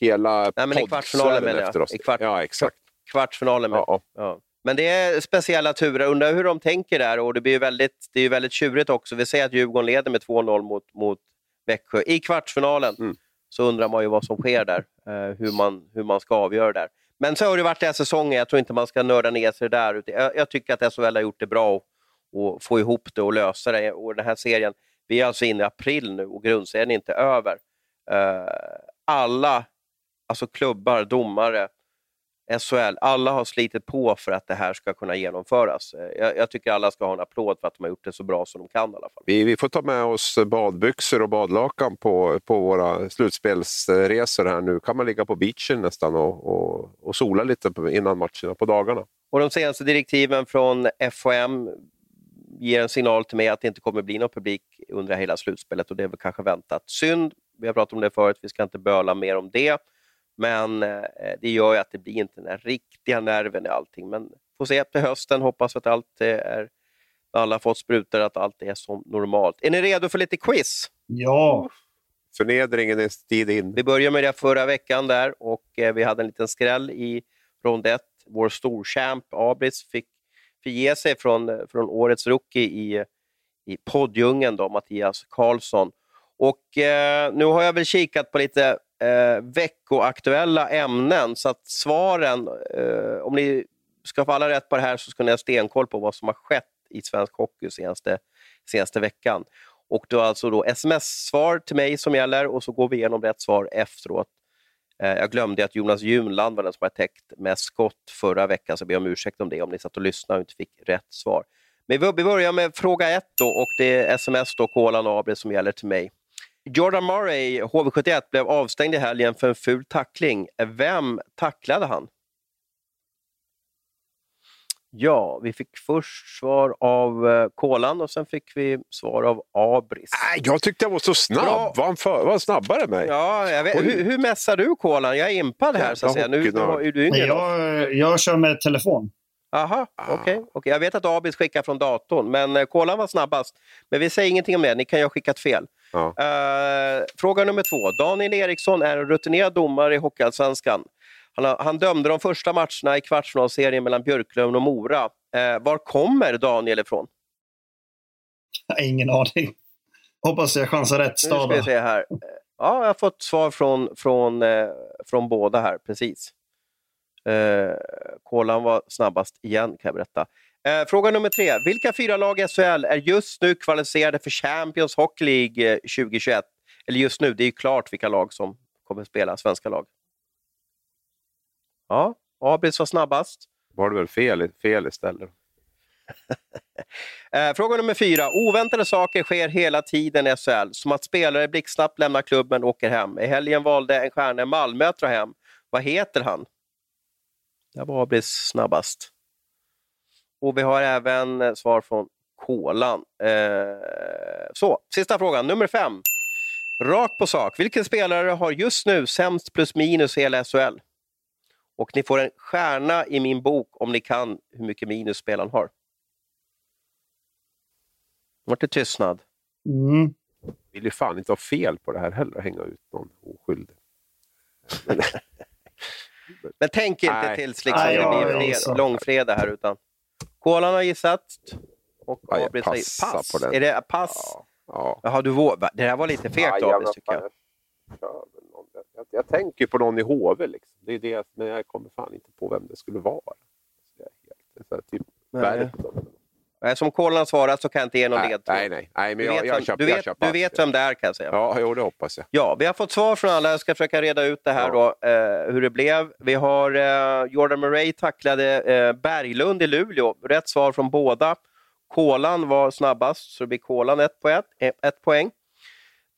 hela Nej, men i kvartsfinalen menar jag. efter oss. I kvart, ja, exakt. Kvartsfinalen med. Ja, ja. Men det är speciella turer. Undrar hur de tänker där. Och det, blir väldigt, det är väldigt tjurigt också. Vi säger att Djurgården leder med 2-0 mot, mot Växjö i kvartsfinalen. Mm. Så undrar man ju vad som sker där. Eh, hur, man, hur man ska avgöra där. Men så har det varit den här säsongen. Jag tror inte man ska nörda ner sig där. Jag, jag tycker att SHL har gjort det bra. Och, få ihop det och lösa det. Och den här serien, vi är alltså inne i april nu och grundserien är inte över. Uh, alla, alltså klubbar, domare, SHL, alla har slitit på för att det här ska kunna genomföras. Eh, jag, jag, tycker alla ska ha en applåd för att de har gjort det så bra som de kan i alla fall. Vi, vi får ta med oss badbyxor och badlakan på, på våra slutspelsresor här nu. kan man ligga på beachen nästan och, och, och sola lite innan matcherna på dagarna. Och De senaste direktiven från FHM ger en signal till mig att det inte kommer bli någon publik under hela slutspelet och det är väl kanske väntat. Synd, vi har pratat om det förut, vi ska inte böla mer om det. Men eh, det gör ju att det blir inte den där riktiga nerven i allting. Men får se till hösten, hoppas att allt är, alla fått sprutor, att allt är som normalt. Är ni redo för lite quiz? Ja! Förnedringen är tid in. Vi började med det förra veckan där och eh, vi hade en liten skräll i rond 1. Vår storchamp Abris fick förge sig från, eh, från årets rookie i, i poddjungeln, då, Mattias Karlsson. Och eh, nu har jag väl kikat på lite eh, veckoaktuella ämnen, så att svaren, eh, om ni ska få alla rätt på det här så ska ni ha stenkoll på vad som har skett i svensk hockey senaste, senaste veckan. Och då alltså då sms-svar till mig som gäller och så går vi igenom rätt svar efteråt. Eh, jag glömde att Jonas Junland var den som hade täckt med skott förra veckan, så jag ber om ursäkt om det, om ni satt och lyssnade och inte fick rätt svar. Men vi börjar med fråga ett då, och det är sms då, Kolan Abre, som gäller till mig. Jordan Murray, HV71, blev avstängd i helgen för en ful tackling. Vem tacklade han? Ja, vi fick först svar av eh, Kolan och sen fick vi svar av Abris. Nej, jag tyckte jag var så snabb. Bra. Var han för, var han snabbare än mig? Ja, jag vet, hur, hur mässar du Kolan? Jag är impad här. Så att säga. Nu, nu är du Nej, jag, jag kör med telefon. Aha, ah. okej. Okay, okay. Jag vet att Abis skickar från datorn, men eh, Kolan var snabbast. Men vi säger ingenting om det, ni kan ju ha skickat fel. Ja. Uh, fråga nummer två. Daniel Eriksson är en rutinerad domare i Hockeyallsvenskan. Han, han dömde de första matcherna i kvartsfinalserien mellan Björklöven och Mora. Eh, var kommer Daniel ifrån? Ingen aning. Hoppas jag chansar rätt stad. Nu ska vi se här. Ja, jag har fått svar från, från, eh, från båda här, precis. Eh, Kolan var snabbast igen, kan jag berätta. Eh, fråga nummer tre. Vilka fyra lag i SHL är just nu kvalificerade för Champions Hockey League 2021? Eh, Eller just nu, det är ju klart vilka lag som kommer spela, svenska lag. Ja, Abris var snabbast. Var det väl fel, fel istället? Eh, fråga nummer fyra. Oväntade saker sker hela tiden i SHL, som att spelare blixtsnabbt lämnar klubben och åker hem. I helgen valde en stjärna i Malmö att dra hem. Vad heter han? Där var Abris snabbast. Och vi har även eh, svar från Kolan. Eh, så, sista frågan, nummer fem. Rakt på sak. Vilken spelare har just nu sämst plus minus i hela SHL? Och ni får en stjärna i min bok om ni kan hur mycket minus spelaren har. Vart det tystnad? Mm. Vill ju fan inte ha fel på det här heller, hänga ut någon oskyldig. Men tänk inte Nej. tills liksom, Nej, det blir fred, långfredag här. utan Kolan har gissat. Och ja, jag passar pass. på den. Är det pass? Ja. ja. Jaha, du vågar. Det här var lite fegt av dig tycker jag. Jag, jag tänker på någon i HV. Liksom. Det är det, men jag kommer fan inte på vem det skulle vara. Så jag helt, så här, typ Som Kolan har svarat så kan jag inte ge någon Nej, ledtråd. nej, nej. nej men Du jag, vet, jag vem, köper, du jag vet, köper du vet allt. vem det är kan jag säga. Ja, jo, det hoppas jag. Ja, vi har fått svar från alla. Jag ska försöka reda ut det här då, eh, hur det blev. Vi har eh, Jordan Murray tacklade eh, Berglund i Luleå. Rätt svar från båda. Kolan var snabbast, så det blir Kolan ett, på ett, eh, ett poäng.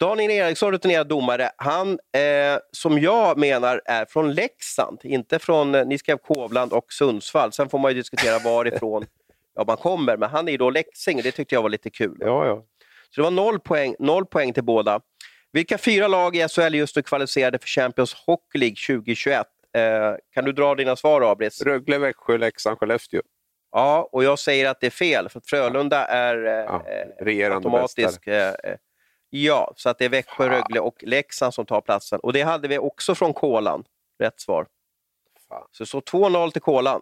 Daniel Eriksson, rutinerad domare, han eh, som jag menar är från Leksand, inte från, eh, ni skrev Kovland och Sundsvall. Sen får man ju diskutera varifrån ja, man kommer, men han är ju då leksing, det tyckte jag var lite kul. Ja, ja. Så det var noll poäng, noll poäng till båda. Vilka fyra lag i SHL just nu kvalificerade för Champions Hockey League 2021? Eh, kan du dra dina svar, Abris? Rögle, Växjö, Leksand, Skellefteå. Ja, och jag säger att det är fel, för att Frölunda är eh, Ja, automatisk. Eh, eh, ja, så att det är Växjö, Fan. Rögle och Leksand som tar platsen. Och det hade vi också från Kolan. Rätt svar. Fan. Så står 2-0 till Kolan.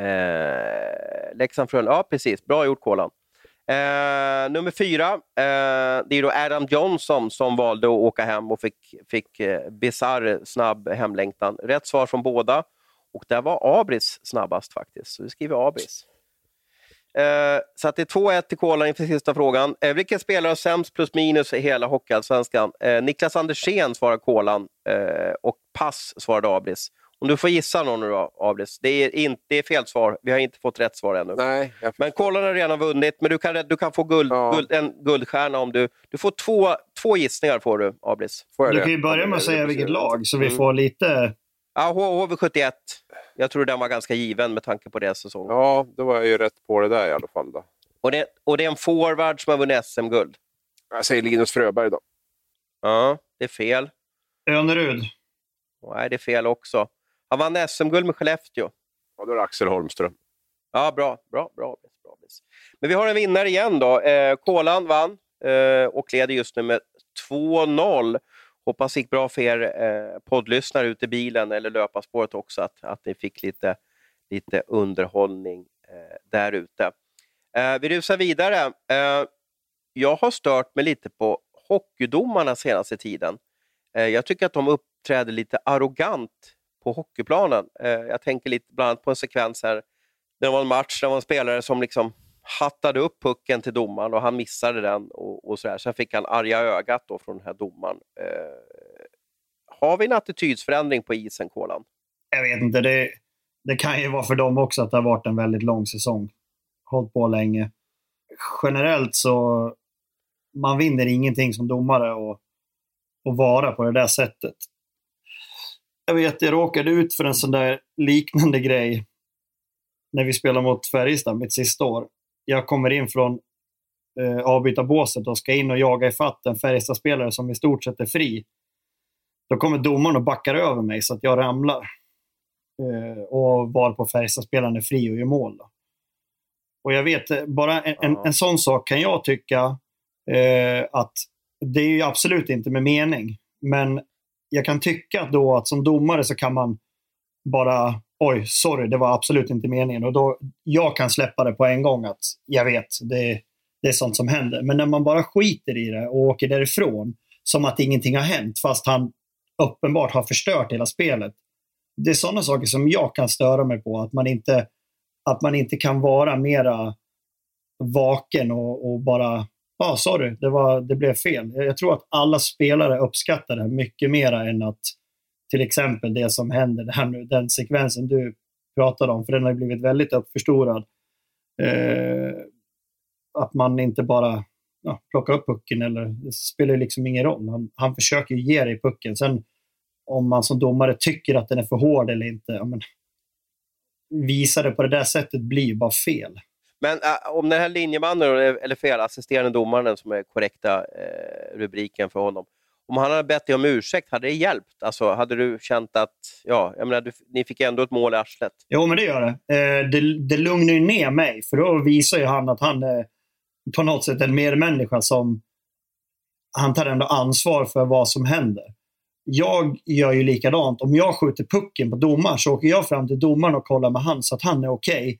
Eh, Leksand, Frölunda. Ja, precis. Bra gjort, Kolan. Eh, nummer fyra, eh, det är då Adam Johnson som valde att åka hem och fick, fick eh, bisarr snabb hemlängtan. Rätt svar från båda. Och där var Abris snabbast faktiskt, så vi skriver Abris. Eh, så att det är 2-1 till Kolan inför sista frågan. Eh, vilken spelare har sämst plus minus i hela Hockeyallsvenskan? Eh, Niklas Andersén svarar Kolan eh, och pass svarade Abris. Om du får gissa någon nu då, Abris. Det är, inte, det är fel svar. Vi har inte fått rätt svar ännu. Nej, Men Kolan har redan vunnit, men du kan, du kan få guld, Ja. guld, en guldstjärna om du... Du får två, två gissningar, får du, Abris. får Du kan ju börja med att säga vilket lag, så vi Mm. får lite... Ja, H- HV71. Jag tror den var ganska given med tanke på deras säsong. Ja, då var jag ju rätt på det där i alla fall. Då. Och, det, och det är en forward som har vunnit SM-guld. Jag säger Linus Fröberg då. Ja, det är fel. Önerud. Nej, det är fel också. Han vann SM-guld med Skellefteå. Ja, då är det Axel Holmström. Ja, bra. bra, bra, bra. Men vi har en vinnare igen då. Eh, Kolan vann eh, och leder just nu med 2-0. Hoppas det gick bra för er eh, poddlyssnare ute i bilen eller löparspåret också, att, att ni fick lite, lite underhållning eh, där ute. Eh, vi rusar vidare. Eh, jag har stört mig lite på hockeydomarna senaste tiden. Eh, jag tycker att de uppträder lite arrogant på hockeyplanen. Eh, jag tänker lite bland annat på en sekvens här. Det var en match det var en spelare som liksom hattade upp pucken till domaren och han missade den. och, och sådär. Sen fick han arga ögat då från den här domaren. Eh, har vi en attitydsförändring på isen, Kolan? Jag vet inte, det, det kan ju vara för dem också att det har varit en väldigt lång säsong. Hållit på länge. Generellt så man vinner ingenting som domare och, och vara på det där sättet. Jag vet, jag råkade ut för en sån där liknande grej när vi spelade mot Färjestad mitt sista år. Jag kommer in från eh, avbytarbåset och ska in och jaga ifatt en Färjestadspelare som i stort sett är fri. Då kommer domaren och backar över mig så att jag ramlar. Eh, och var på Färjestadspelaren är fri och gör mål. Då. Och jag vet, eh, bara en, en, en sån sak kan jag tycka eh, att det är ju absolut inte med mening. Men jag kan tycka då att som domare så kan man bara, oj, sorry, det var absolut inte meningen. Och då, jag kan släppa det på en gång att jag vet, det, det är sånt som händer. Men när man bara skiter i det och åker därifrån som att ingenting har hänt fast han uppenbart har förstört hela spelet. Det är sådana saker som jag kan störa mig på. Att man inte, att man inte kan vara mera vaken och, och bara, ja ah, sorry, det, var, det blev fel. Jag, jag tror att alla spelare uppskattar det mycket mera än att till exempel det som händer, där nu, den sekvensen du pratade om, för den har ju blivit väldigt uppförstorad. Eh, att man inte bara ja, plockar upp pucken, eller, det spelar ju liksom ingen roll. Han, han försöker ju ge dig pucken. Sen om man som domare tycker att den är för hård eller inte, ja, men, visa det på det där sättet blir ju bara fel. Men äh, om den här linjemannen, eller eller fel, assisterande domaren som är korrekta eh, rubriken för honom. Om han hade bett dig om ursäkt, hade det hjälpt? Alltså, hade du känt att, ja, jag menar, du, ni fick ändå ett mål i arslet? Jo, men det gör det. Eh, det. Det lugnar ju ner mig, för då visar ju han att han är på något sätt en medmänniska som... Han tar ändå ansvar för vad som händer. Jag gör ju likadant. Om jag skjuter pucken på domaren så åker jag fram till domaren och kollar med han så att han är okej. Okay.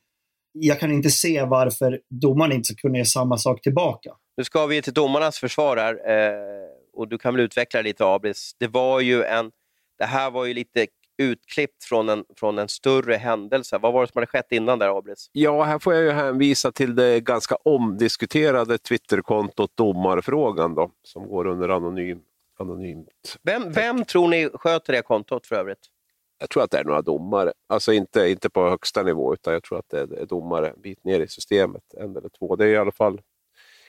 Jag kan inte se varför domaren inte ska kunna göra samma sak tillbaka. Nu ska vi till domarnas försvar här eh, och du kan väl utveckla lite Abris. Det var ju en, det här var ju lite utklippt från en, från en större händelse. Vad var det som hade skett innan där, Abris? Ja, här får jag ju hänvisa till det ganska omdiskuterade Twitterkontot Domarfrågan då, som går under anonym, anonymt. Vem, vem tror ni sköter det kontot för övrigt? Jag tror att det är några domare. Alltså inte, inte på högsta nivå, utan jag tror att det är, domare en bit ner i systemet. En eller två. Det är i alla fall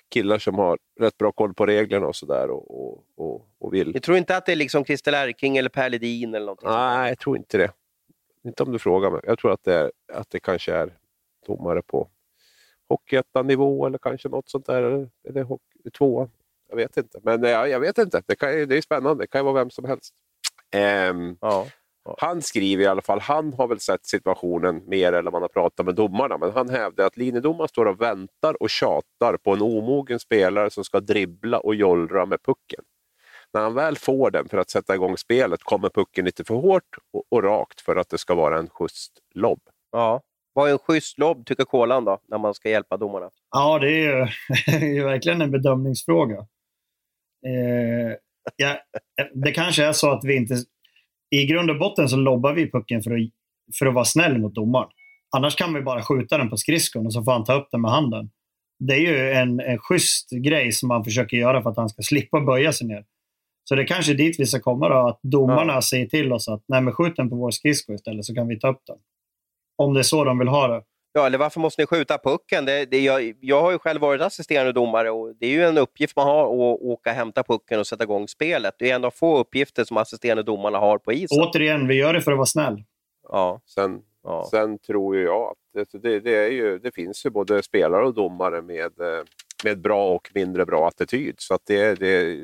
killar som har rätt bra koll på reglerna och sådär. Och, och, och, och vill. Jag tror inte att det är liksom Christer Erking eller Per Ledin eller någonting Nej, jag tror inte det. Inte om du frågar mig. Jag tror att det, är, att det kanske är domare på Hockeyettan-nivå eller kanske något sånt där. Eller, eller hockey, tvåan. Jag vet inte. Men ja, jag vet inte. Det, kan, det är spännande. Det kan ju vara vem som helst. Um, ja. Han skriver i alla fall, han har väl sett situationen mer än man har pratat med domarna, men han hävdar att linjedomaren står och väntar och tjatar på en omogen spelare som ska dribbla och jollra med pucken. När han väl får den för att sätta igång spelet kommer pucken lite för hårt och, och rakt för att det ska vara en schysst lobb. Ja. Vad är en schysst lobb, tycker Kolan, då, när man ska hjälpa domarna? Ja, det är ju verkligen en bedömningsfråga. Eh, ja, det kanske är så att vi inte i grund och botten så lobbar vi pucken för att, för att vara snäll mot domaren. Annars kan vi bara skjuta den på skridskon och så får han ta upp den med handen. Det är ju en, en schysst grej som man försöker göra för att han ska slippa böja sig ner. Så det är kanske dit vi ska komma då, att domarna ja. säger till oss att nej men skjut den på vår skridsko istället så kan vi ta upp den. Om det är så de vill ha det. Ja, eller varför måste ni skjuta pucken? Det, det, jag, jag har ju själv varit assisterande domare och det är ju en uppgift man har att åka hämta pucken och sätta igång spelet. Det är en av få uppgifter som assisterande domarna har på isen. Återigen, vi gör det för att vara snäll. Ja. Sen, ja. sen tror jag att det, det, är ju, det finns ju både spelare och domare med, eh, med bra och mindre bra attityd. Så att det, det,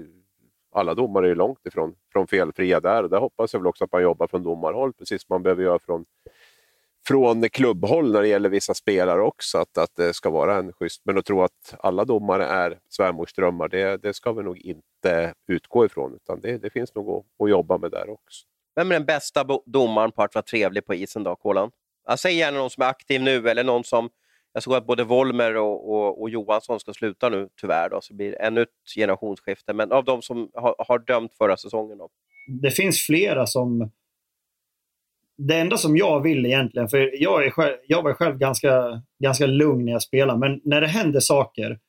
alla domare är långt ifrån från felfria där. Och där hoppas jag väl också att man jobbar från domarhåll, precis som man behöver göra från från klubbhåll när det gäller vissa spelare också, att, att det ska vara en schysst... Men att tro att alla domare är svärmorsdrömmar, det, det ska vi nog inte utgå ifrån, utan det, det finns nog att, att jobba med där också. Vem är den bästa domaren på att vara trevlig på isen då, Kolan? Jag säger gärna någon som är aktiv nu, eller någon som... Jag såg att både Volmer och, och, och Johansson ska sluta nu, tyvärr, då, så det blir ännu ett generationsskifte. Men av de som har, har dömt förra säsongen? Då. Det finns flera som det enda som jag vill egentligen, för jag, är själv, jag var själv ganska, ganska lugn när jag spelade, men när det händer saker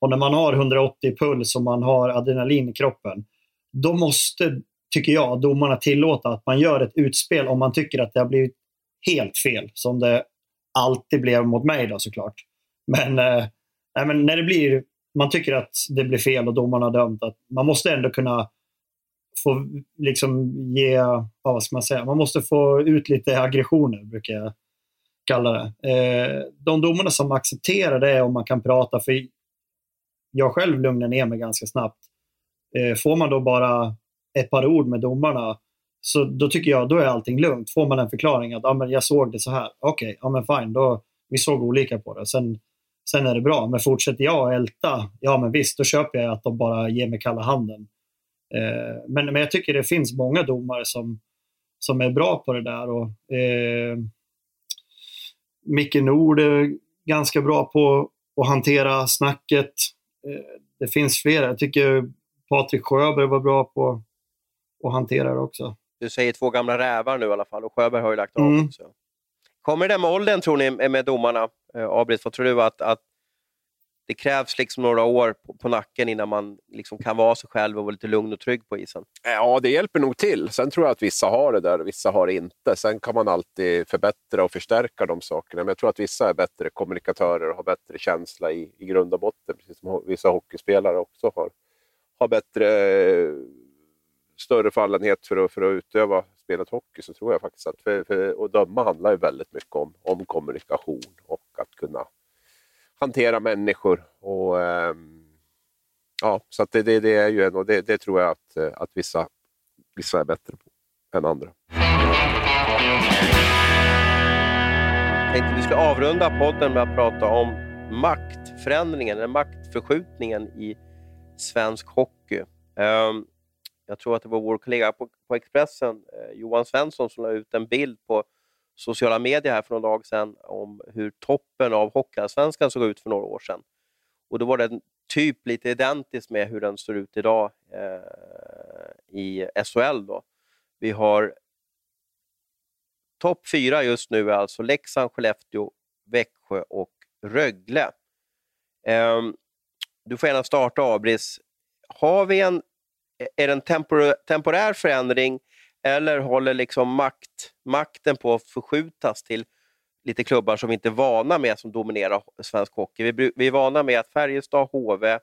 och när man har 180 puls och man har adrenalin i kroppen, då måste, tycker jag, domarna tillåta att man gör ett utspel om man tycker att det har blivit helt fel, som det alltid blev mot mig då såklart. Men, eh, men när det blir, man tycker att det blir fel och domarna har dömt, att man måste ändå kunna få liksom ge, vad ska man säga, man måste få ut lite aggressioner brukar jag kalla det. Eh, de domarna som accepterar det är om man kan prata, för jag själv lugnar ner mig ganska snabbt. Eh, får man då bara ett par ord med domarna, så då tycker jag då är allting lugnt. Får man en förklaring att ah, men jag såg det så här, okej, okay, ja men fine, då, vi såg olika på det. Sen, sen är det bra. Men fortsätter jag att älta, ja men visst, då köper jag att de bara ger mig kalla handen. Eh, men, men jag tycker det finns många domare som, som är bra på det där. Och, eh, Micke Nord är ganska bra på att hantera snacket. Eh, det finns flera. Jag tycker Patrik Sjöberg var bra på att hantera det också. Du säger två gamla rävar nu i alla fall och Sjöberg har ju lagt av mm. också. Kommer det med åldern tror ni med domarna? Eh, Abrit, vad tror du att, att det krävs liksom några år på, på nacken innan man liksom kan vara sig själv och vara lite lugn och trygg på isen. Ja, det hjälper nog till. Sen tror jag att vissa har det där och vissa har det inte. Sen kan man alltid förbättra och förstärka de sakerna. Men jag tror att vissa är bättre kommunikatörer och har bättre känsla i, i grund och botten. Precis som vissa hockeyspelare också har, har bättre eh, större fallenhet för att, för att utöva spelet hockey så tror jag faktiskt att för, för, att döma handlar ju väldigt mycket om, om kommunikation och att kunna hantera människor. Och, eh, ja, så det, det, det, är ju en, och det, det, tror jag att, eh, att vissa, vissa är bättre på än andra. Jag tänkte vi skulle avrunda podden med att prata om maktförändringen, eller maktförskjutningen i svensk hockey. Um, jag tror att det var vår kollega på, på Expressen, eh, Johan Svensson, som la ut en bild på sociala medier här för några dag sedan om hur toppen av Hockeyallsvenskan såg ut för några år sedan. Och då var den typ lite identiskt med hur den ser ut idag eh, i SHL. Då. Vi har topp fyra just nu är alltså Leksand, Skellefteå, Växjö och Rögle. Eh, du får gärna starta Abris. Har vi en, är det en tempor temporär förändring eller håller liksom makt, makten på att förskjutas till lite klubbar som vi inte är vana med som dominerar svensk hockey? Vi, vi är vana med att Färjestad, HV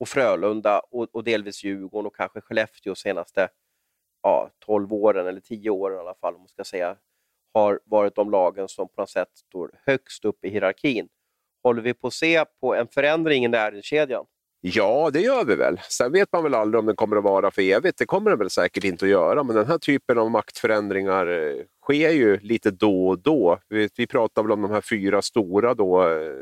och Frölunda och, och delvis Djurgården och kanske Skellefteå senaste ja, 12 åren, eller 10 åren i alla fall, om man ska säga, har varit de lagen som på något sätt står högst upp i hierarkin. Håller vi på att se på en förändring i näringskedjan? Ja, det gör vi väl. Sen vet man väl aldrig om den kommer att vara för evigt. Det kommer den väl säkert inte att göra, men den här typen av maktförändringar eh, sker ju lite då och då. Vi, vi pratar väl om de här fyra stora då, eh,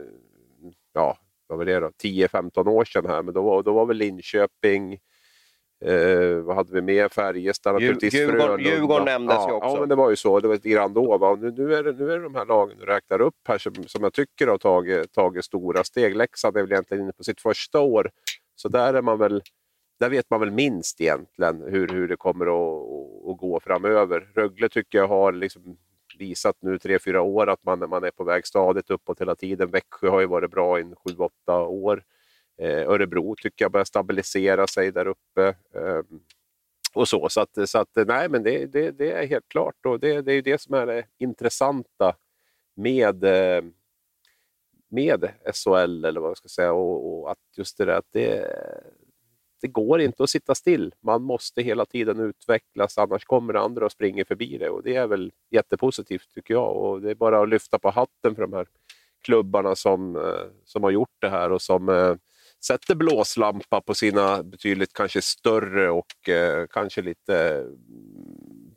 ja, vad var det då, 10-15 år sedan här, men då då var väl Linköping, Eh, vad hade vi mer? Färjestad naturligtvis. Djurgården, Djurgården nämndes ja, ju också. Ja, men det var ju så. Det var lite grann då. Va? Nu, nu, är det, nu är det de här lagen du räknar upp här som, som jag tycker har tagit, tagit stora steg. Leksand är väl egentligen inne på sitt första år. Så där, är man väl, där vet man väl minst egentligen hur, hur det kommer att, att gå framöver. Rögle tycker jag har liksom visat nu tre, fyra år att man, man är på väg stadigt uppåt hela tiden. Växjö har ju varit bra i sju, åtta år. Eh, Örebro tycker jag börjar stabilisera sig där uppe. Eh, och så, så att, så att nej, men det, det, det är helt klart och det, det är det som är det intressanta med, eh, med SHL eller vad jag ska säga och, och att just det där att det, det går inte att sitta still. Man måste hela tiden utvecklas, annars kommer andra och springer förbi det. Och det är väl jättepositivt tycker jag. Och det är bara att lyfta på hatten för de här klubbarna som, eh, som har gjort det här och som eh, sätter blåslampa på sina betydligt kanske större och eh, kanske lite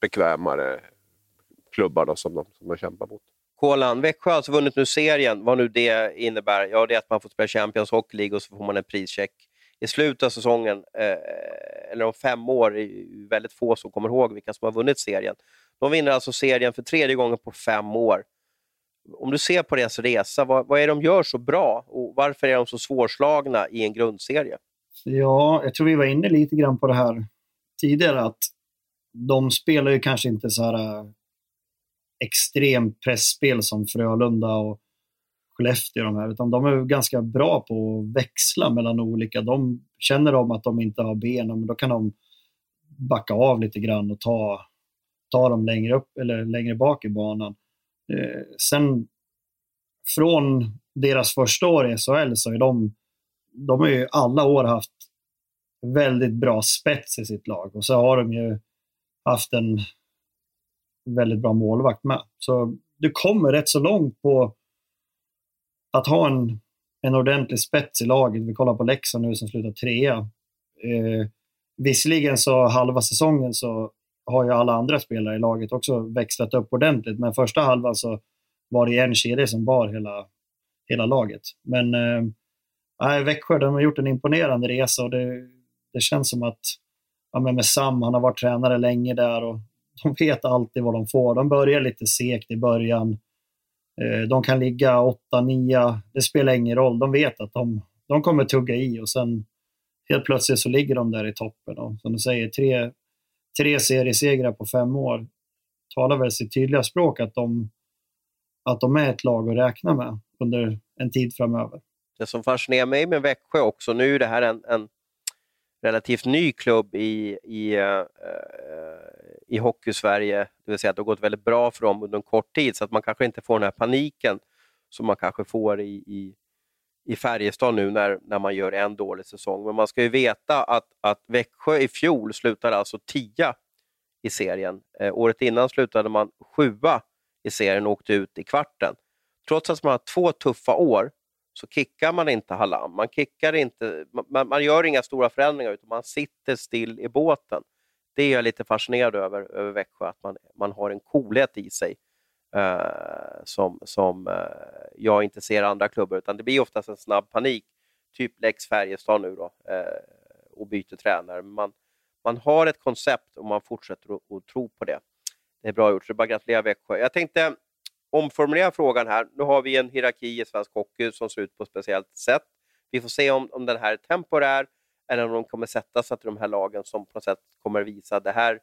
bekvämare klubbar då, som, de, som de kämpar mot. Kolan, Växjö har alltså vunnit nu serien, vad nu det innebär. Ja, det är att man får spela Champions Hockey League och så får man en prischeck i slutet av säsongen, eh, eller om fem år, det är väldigt få som kommer ihåg vilka som har vunnit serien. De vinner alltså serien för tredje gången på fem år om du ser på deras resa, vad, vad är det de gör så bra och varför är de så svårslagna i en grundserie? Ja, jag tror vi var inne lite grann på det här tidigare, att de spelar ju kanske inte så här äh, extremt pressspel som Frölunda och Skellefteå de här, utan de är ganska bra på att växla mellan olika. De känner de att de inte har ben, men då kan de backa av lite grann och ta, ta dem längre upp eller längre bak i banan. Eh, sen från deras första år i SHL så är de, de har ju alla år haft väldigt bra spets i sitt lag och så har de ju haft en väldigt bra målvakt med. Så du kommer rätt så långt på att ha en, en ordentlig spets i laget. Vi kollar på Leksand nu som slutar trea. Eh, visserligen så halva säsongen så har ju alla andra spelare i laget också växlat upp ordentligt. Men första halvan så var det en kedja som bar hela, hela laget. Men äh, Växjö de har gjort en imponerande resa och det, det känns som att ja, men med Sam, han har varit tränare länge där och de vet alltid vad de får. De börjar lite segt i början. Eh, de kan ligga 8-9, det spelar ingen roll. De vet att de, de kommer tugga i och sen helt plötsligt så ligger de där i toppen. Och som du säger, tre, tre seriesegrar på fem år talar väl sitt tydliga språk att de, att de är ett lag att räkna med under en tid framöver. Det som fascinerar mig med Växjö också, nu är det här en, en relativt ny klubb i, i, uh, i Hockeysverige, det vill säga att det har gått väldigt bra för dem under en kort tid, så att man kanske inte får den här paniken som man kanske får i, i, i Färjestad nu när, när man gör en dålig säsong. Men man ska ju veta att, att Växjö i fjol slutade alltså tia i serien. Eh, året innan slutade man sjua i serien och åkte ut i kvarten. Trots att man har två tuffa år så kickar man inte Hallam. Man, kickar inte, man, man gör inga stora förändringar utan man sitter still i båten. Det är jag lite fascinerad över, över Växjö, att man, man har en coolhet i sig eh, som, som eh, jag inte ser andra klubbar, utan det blir oftast en snabb panik. Typ Lex Färjestad nu då, eh, och byter tränare. Man, man har ett koncept och man fortsätter att, tro på det. Det är bra gjort, så det är bara att gratulera Växjö. Jag tänkte omformulera frågan här. Nu har vi en hierarki i svensk hockey som ser ut på ett speciellt sätt. Vi får se om, om den här är temporär eller om de kommer sätta sig till de här lagen som på något sätt kommer visa det här,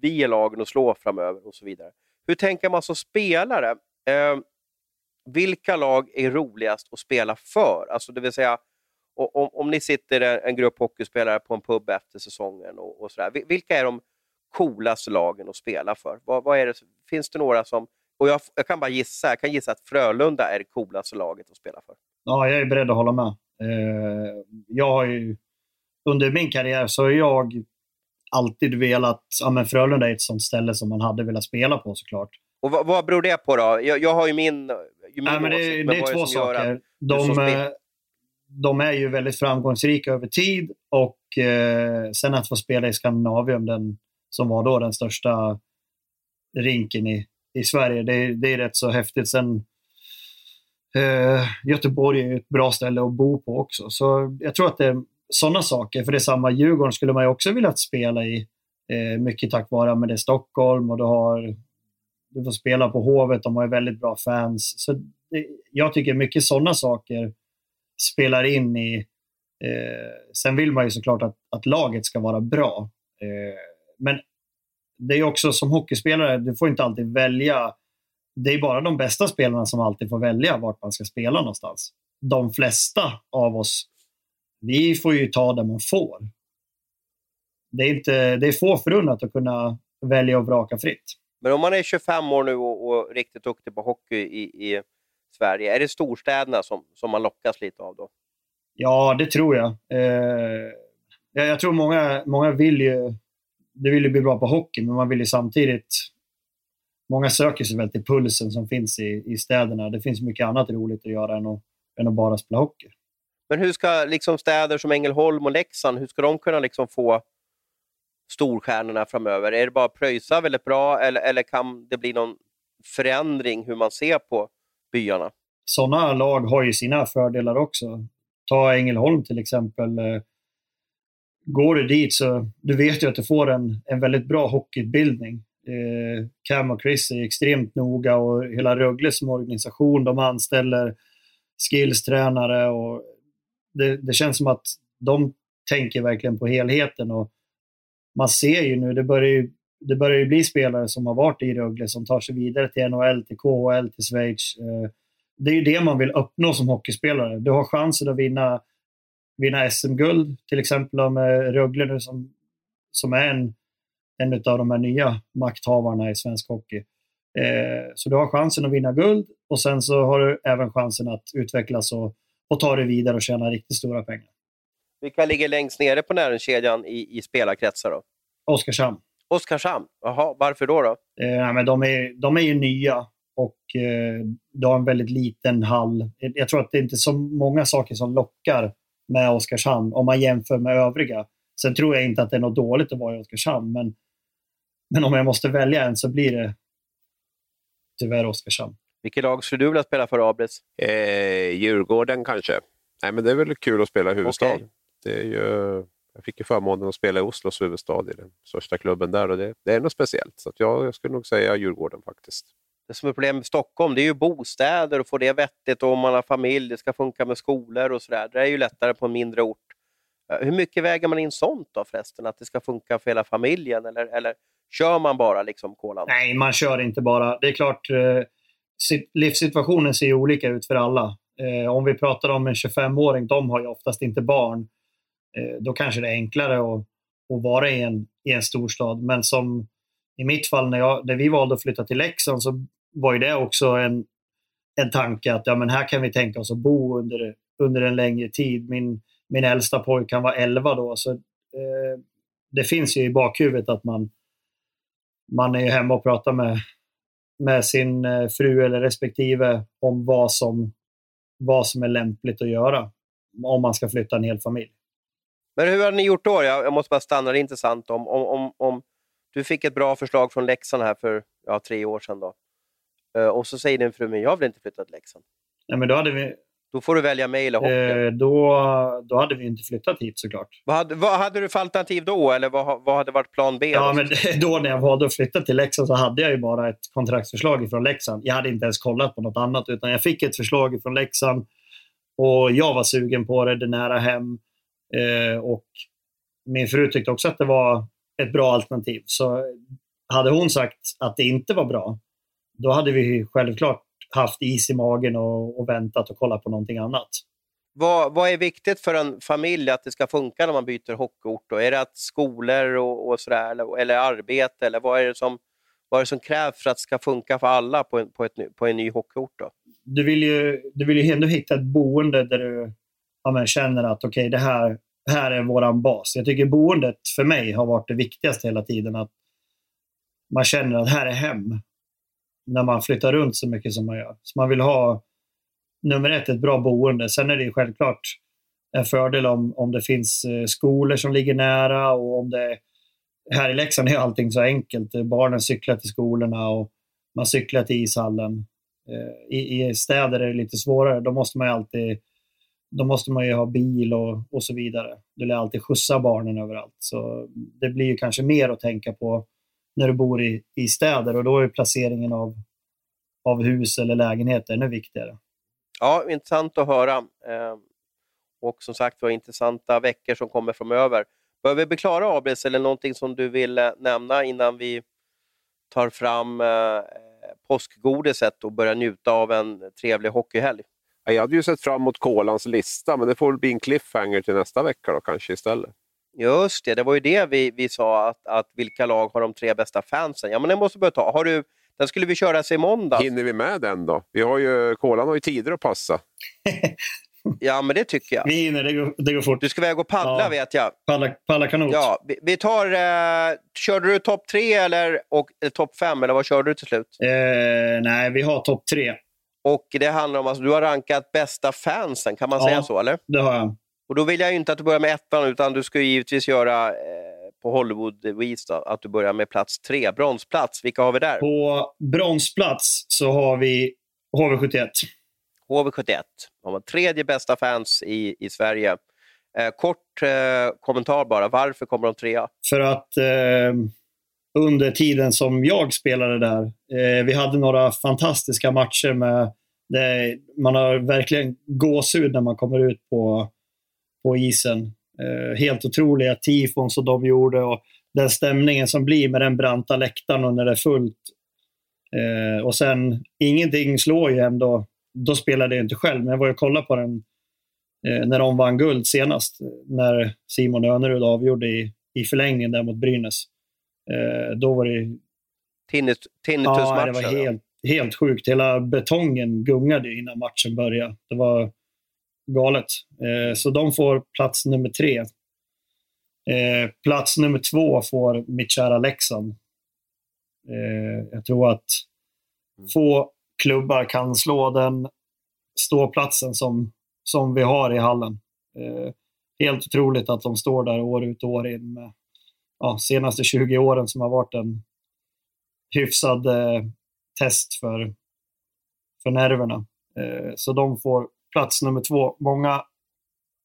vi är lagen att slå framöver och så vidare hur tänker man som spelare? Eh, vilka lag är roligast att spela för? Alltså det vill säga, om, om ni sitter en, grupp hockeyspelare på en pub efter säsongen, och, och sådär, vilka är de coolaste lagen att spela för? Vad, vad är det, finns det några som... Och jag, jag, kan bara gissa, jag kan gissa att Frölunda är det coolaste laget att spela för. Ja, jag är beredd att hålla med. Eh, jag har ju, under min karriär så har jag alltid velat... Ja, men Frölunda är ett sånt ställe som man hade velat spela på såklart. Och vad, vad beror det på då? Jag, jag har ju min, ju min Nej, men det, åsikt, det är två saker. De, eh, de är ju väldigt framgångsrika över tid och eh, sen att få spela i Skandinavium, den, som var då den största rinken i, i Sverige, det, det är rätt så häftigt. Sen, eh, Göteborg är ett bra ställe att bo på också. Så jag tror att det sådana saker. För det är samma Djurgården skulle man ju också vilja spela i. Eh, mycket tack vare att det är Stockholm och du, har, du får spela på Hovet. De har ju väldigt bra fans. Så det, jag tycker mycket sådana saker spelar in i... Eh, sen vill man ju såklart att, att laget ska vara bra. Eh, men det är också som hockeyspelare, du får inte alltid välja. Det är bara de bästa spelarna som alltid får välja vart man ska spela någonstans. De flesta av oss, vi får ju ta det man får. Det är, inte, det är få förunnat att kunna välja och vraka fritt. Men om man är 25 år nu och, och riktigt duktig på hockey i, i Sverige, är det storstäderna som, som man lockas lite av då? Ja, det tror jag. Eh, jag, tror många, många vill ju det vill ju bli bra på hockey, men man vill ju samtidigt... Många söker sig väl till pulsen som finns i, i städerna. Det finns mycket annat roligt att göra än att, än att bara spela hockey. Men hur ska liksom städer som Ängelholm och Leksand, hur ska de kunna liksom få storstjärnorna framöver? Är det bara att pröjsa väldigt bra eller, eller kan det bli någon förändring hur man ser på byarna? Sådana lag har ju sina fördelar också. Ta Ängelholm till exempel. Eh, går du dit så du vet ju att du får en, en väldigt bra hockeyutbildning. Eh, Cam och Chris är extremt noga och hela Rögle som organisation, de anställer skillstränare och det, det känns som att de tänker verkligen på helheten. Och man ser ju nu, det börjar ju, det börjar ju bli spelare som har varit i Rögle som tar sig vidare till NHL, till KHL, till Schweiz. Eh, det är ju det man vill uppnå som hockeyspelare. Du har chansen att vinna vinna SM-guld, till exempel med Rögle nu som, som är en, en av de här nya makthavarna i svensk hockey. Eh, så du har chansen att vinna guld och sen så har du även chansen att utvecklas och, och ta dig vidare och tjäna riktigt stora pengar. Vilka ligger längst nere på näringskedjan i, i spelarkretsar då? Oskarshamn. Oskarshamn, jaha, varför då? då? Eh, men de, är, de är ju nya och eh, de har en väldigt liten hall. Jag tror att det är inte så många saker som lockar med Oskarshamn om man jämför med övriga. Sen tror jag inte att det är något dåligt att vara i Oskarshamn, men, men om jag måste välja en så blir det tyvärr Oskarshamn. Vilket lag skulle du vilja spela för, Abris? Eh, Djurgården kanske. Nej, men det är väl kul att spela i huvudstad. Okay. Det är ju, jag fick ju förmånen att spela i Oslos huvudstad, i den största klubben där. och Det, det är något speciellt. Så jag, jag skulle nog säga Djurgården faktiskt det som är problemet med Stockholm det är ju bostäder och få det vettigt och om man har familj, det ska funka med skolor och sådär. Det är ju lättare på en mindre ort. Eh, hur mycket väger man in sånt då förresten? Att det ska funka för hela familjen eller, eller kör man bara liksom kolan? Nej, man kör inte bara. Det är klart, eh, livssituationen ser ju olika ut för alla. Eh, om vi pratar om en 25-åring, de har ju oftast inte barn. Eh, då kanske det är enklare att, att vara i en, i en storstad. Men som i mitt fall, när, jag, när vi valde att flytta till Leksand, så var ju det också en, en tanke att ja, men här kan vi tänka oss att bo under, under en längre tid. Min, min äldsta pojke kan vara 11 då, så eh, det finns ju i bakhuvudet att man, man är hemma och pratar med, med sin eh, fru eller respektive om vad som, vad som är lämpligt att göra om man ska flytta en hel familj. Men hur har ni gjort då? Jag, måste bara stanna, det är intressant. Om, om, om, om du fick ett bra förslag från Leksand här för ja, tre år sedan. Då. Uh, och så säger din fru, men jag vill inte flytta till Leksand. Nej, men då hade vi... Då får du välja mig eller hockey. Eh, då, då hade vi inte flyttat hit såklart. Vad hade, vad hade du för alternativ då? Eller vad, vad hade varit plan B? Ja, men då när jag valde att flytta till Leksand så hade jag ju bara ett kontraktsförslag från Leksand. Jag hade inte ens kollat på något annat, utan jag fick ett förslag från Leksand och jag var sugen på det, det nära hem. Eh, och min fru tyckte också att det var ett bra alternativ. Så hade hon sagt att det inte var bra, då hade vi självklart haft is i magen och, och väntat och kollat på någonting annat. Vad, vad är viktigt för en familj att det ska funka när man byter hockeyort? Då? Är det att skolor och, och sådär, eller, eller arbete? Eller vad är, det som, vad är det som krävs för att det ska funka för alla på en, på ett, på en ny hockeyort? Då? Du vill ju, du vill ju ändå hitta ett boende där du ja, känner att okej, okay, det här, här är vår bas. Jag tycker boendet för mig har varit det viktigaste hela tiden. Att man känner att här är hem. När man flyttar runt så mycket som man gör. Så man vill ha nummer ett, ett bra boende. Sen är det självklart en fördel om, om det finns eh, skolor som ligger nära och om det här i Leksand är allting så enkelt. Barnen cyklar till skolorna och man cyklar till ishallen. Eh, I, i städer är det lite svårare. Då måste man ju alltid då måste man ju ha bil och, och så vidare. Du lär alltid skjutsa barnen överallt. Så det blir ju kanske mer att tänka på när du bor i, i städer och då är placeringen av, av hus eller lägenheter ännu viktigare. Ja, intressant att höra. Eh, och som sagt var intressanta veckor som kommer framöver. Behöver vi bli klara, Abris, eller någonting som du vill eh, nämna innan vi tar fram eh, påskgodiset och börjar njuta av en trevlig hockeyhelg? Jag hade ju sett fram emot Kolans lista, men det får bli en cliffhanger till nästa vecka då kanske istället. Just det, det var ju det vi, vi sa, att, att vilka lag har de tre bästa fansen? Ja, men den måste börja ta. Har du, den skulle vi köra sig i måndag. Hinner vi med den då? Vi har ju, Kolan har ju tider att passa. ja, men det tycker jag. Vi hinner, det går, det går fort. Du ska iväg och paddla ja. vet jag. Paddla, paddla kanot. Ja, vi, vi tar... Eh, körde du topp tre eller, eller topp fem, eller vad körde du till slut? Eh, nej, vi har topp tre. Och det handlar om att alltså, du har rankat bästa fansen, kan man ja, säga så? eller? det har jag. Och då vill jag inte att du börjar med ettan, utan du ska givetvis göra eh, på Hollywood-vis att du börjar med plats tre, bronsplats. Vilka har vi där? På bronsplats så har vi HV71. HV71. De har tredje bästa fans i, i Sverige. Eh, kort eh, kommentar bara, varför kommer de trea? För att eh, under tiden som jag spelade där, eh, vi hade några fantastiska matcher med det, man har verkligen gåshud när man kommer ut på, på isen. Eh, helt otroliga tifon som de gjorde och den stämningen som blir med den branta läktaren och när det är fullt. Eh, och sen, ingenting slår ju ändå. Då spelade jag inte själv, men jag var ju och kollade på den eh, när de vann guld senast. När Simon Önerud avgjorde i, i förlängningen där mot Brynäs. Då var det... Tinnitusmatchen? Ja, det var helt, helt sjukt. Hela betongen gungade innan matchen började. Det var galet. Eh, så de får plats nummer tre. Eh, plats nummer två får mitt kära Leksand. Eh, jag tror att mm. få klubbar kan slå den ståplatsen som, som vi har i hallen. Helt otroligt att de står där år ut och år in med ja, senaste 20 åren som har varit en hyfsad eh, test för, för nerverna. Eh, så de får plats nummer två. Många,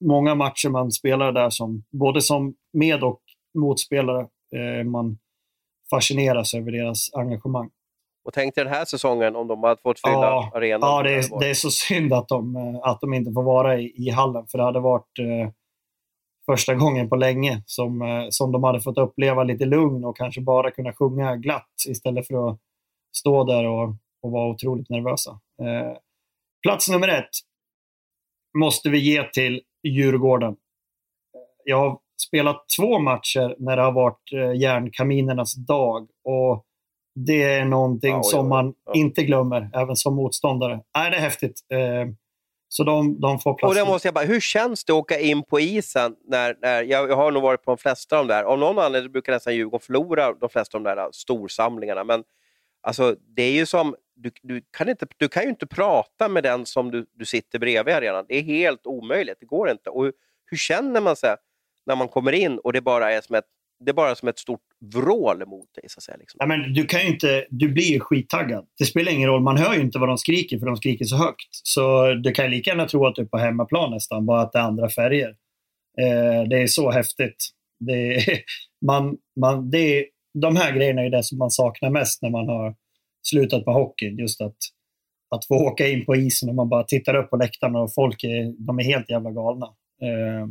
många matcher man spelar där, som, både som med och motspelare, eh, man fascineras över deras engagemang. Och tänk dig den här säsongen om de hade fått fylla ja, arenan. Ja, det är, det är så synd att de, eh, att de inte får vara i, i hallen, för det hade varit eh, första gången på länge som, eh, som de hade fått uppleva lite lugn och kanske bara kunna sjunga glatt istället för att stå där och, och vara otroligt nervösa. Eh, plats nummer ett måste vi ge till Djurgården. Jag har spelat två matcher när det har varit eh, järnkaminernas dag och det är någonting ja, som man ja. inte glömmer, även som motståndare. Nej, det är häftigt. Eh, så de, de får plats. Och det måste jag bara, hur känns det att åka in på isen? När, när, jag, jag har nog varit på de flesta av de där. Av någon anledning brukar nästan Djurgården förlora de flesta av de där storsamlingarna. Men alltså, det är ju som, du, du, kan inte, du kan ju inte prata med den som du, du sitter bredvid i arenan. Det är helt omöjligt, det går inte. Och hur, hur känner man sig när man kommer in och det bara är som ett det är bara som ett stort vrål mot dig. Så att säga, liksom. ja, men du, kan inte, du blir ju skittaggad. Det spelar ingen roll, man hör ju inte vad de skriker för de skriker så högt. Så du kan lika gärna tro att du är på hemmaplan nästan, bara att det är andra färger. Eh, det är så häftigt. Det är, man, man, det är, de här grejerna är det som man saknar mest när man har slutat med hockeyn. Just att, att få åka in på isen och man bara tittar upp på läktarna och folk är, de är helt jävla galna. Eh,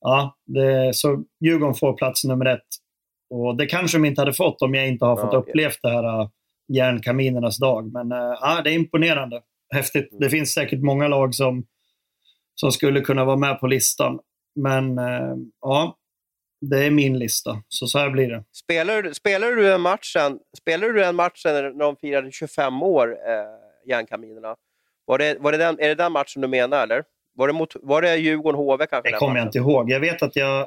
ja, det, så Djurgården får plats nummer ett. Och det kanske de inte hade fått om jag inte har fått ja, upplevt det här äh, järnkaminernas dag. Men äh, ja, det är imponerande. Häftigt. Det finns säkert många lag som, som skulle kunna vara med på listan. Men äh, ja, det är min lista. Så så här blir det. Spelar, spelar du den matchen, spelar du den matchen när de firade 25 år, eh, järnkaminerna? Var det, var det den, är det den matchen du menar, eller? Var det, mot, var det Djurgården-HV kanske? Det kommer jag inte ihåg. Jag vet att jag...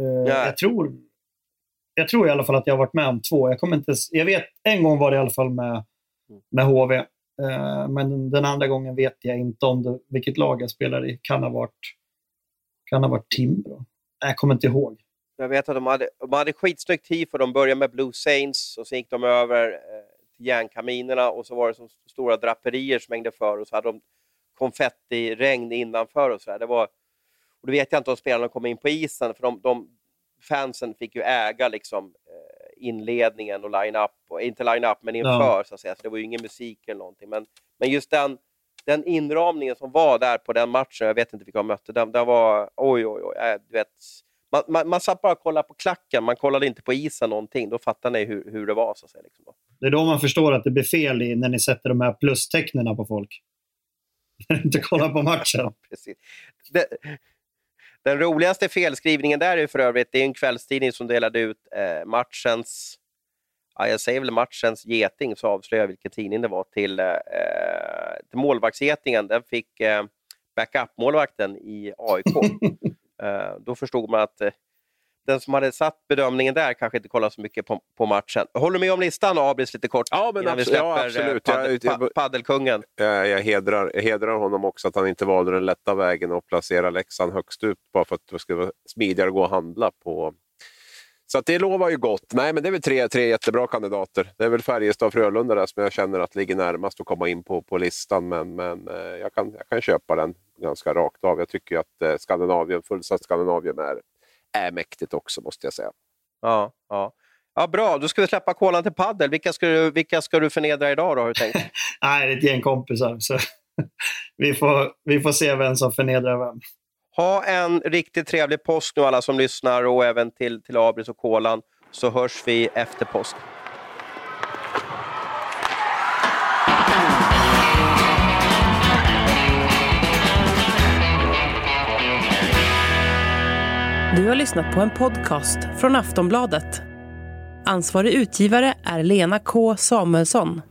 Eh, jag tror jag tror i alla fall att jag har varit med om två. Jag, kommer inte, jag vet, en gång var det i alla fall med, med HV. Eh, men den andra gången vet jag inte om det, vilket lag jag spelade i. Kan ha varit, kan ha varit Timbro. Jag kommer inte ihåg. Jag vet att de hade, de hade skitsnyggt tifo. De började med Blue Saints och sen gick de över eh, till järnkaminerna och så var det så stora draperier som hängde för och så hade de konfettiregn innanför och så där. Det var, och då vet jag inte om spelarna kom in på isen för de, de fansen fick ju äga liksom, eh, inledningen och line-up, inte line-up men inför ja. så att säga, så det var ju ingen musik eller någonting. Men, men just den, den inramningen som var där på den matchen, jag vet inte vilka jag mötte, den, den var oj, oj, oj. Äh, du vet, man, man, man satt bara och kollade på klacken, man kollade inte på isen någonting. Då fattar ni hur, hur det var. Så att säga, liksom. Det är då man förstår att det blir fel i, när ni sätter de här plustecknena på folk. När inte kollar på matchen. Precis. Det, den roligaste felskrivningen där är för övrigt, det är en kvällstidning som delade ut eh, matchens, ja, jag säger väl matchens geting, så avslöjar jag vilken tidning det var, till, eh, till målvaktsgetingen. Den fick eh, backup-målvakten i AIK. eh, då förstod man att eh, den som hade satt bedömningen där kanske inte kollar så mycket på, på matchen. Håller du med om listan, Abris, lite kort? Ja, men absolut. Ja, eh, absolut. Paddel, jag, paddelkungen. Jag, jag, hedrar, jag hedrar honom också att han inte valde den lätta vägen och placera Leksand högst upp bara för att det skulle vara smidigare att gå och handla på. Så det lovar ju gott. Nej, men det är väl tre, tre jättebra kandidater. Det är väl Färjestad och Frölunda där som jag känner att ligger närmast att komma in på, på listan. Men, men eh, jag, kan, jag kan köpa den ganska rakt av. Jag tycker att eh, Skandinavien, fullsatt Skandinavien är är mäktigt också måste jag säga. Ja, ja. Ja, bra, då ska vi släppa kolan till paddel. Vilka ska du, vilka ska du förnedra idag då, har du tänkt? Nej, det är ett gäng kompisar. Så vi, får, vi får se vem som förnedrar vem. Ha en riktigt trevlig påsk nu alla som lyssnar och även till, till Abris och kolan, så hörs vi efter påsk. Du har lyssnat på en podcast från Aftonbladet. Ansvarig utgivare är Lena K Samuelsson.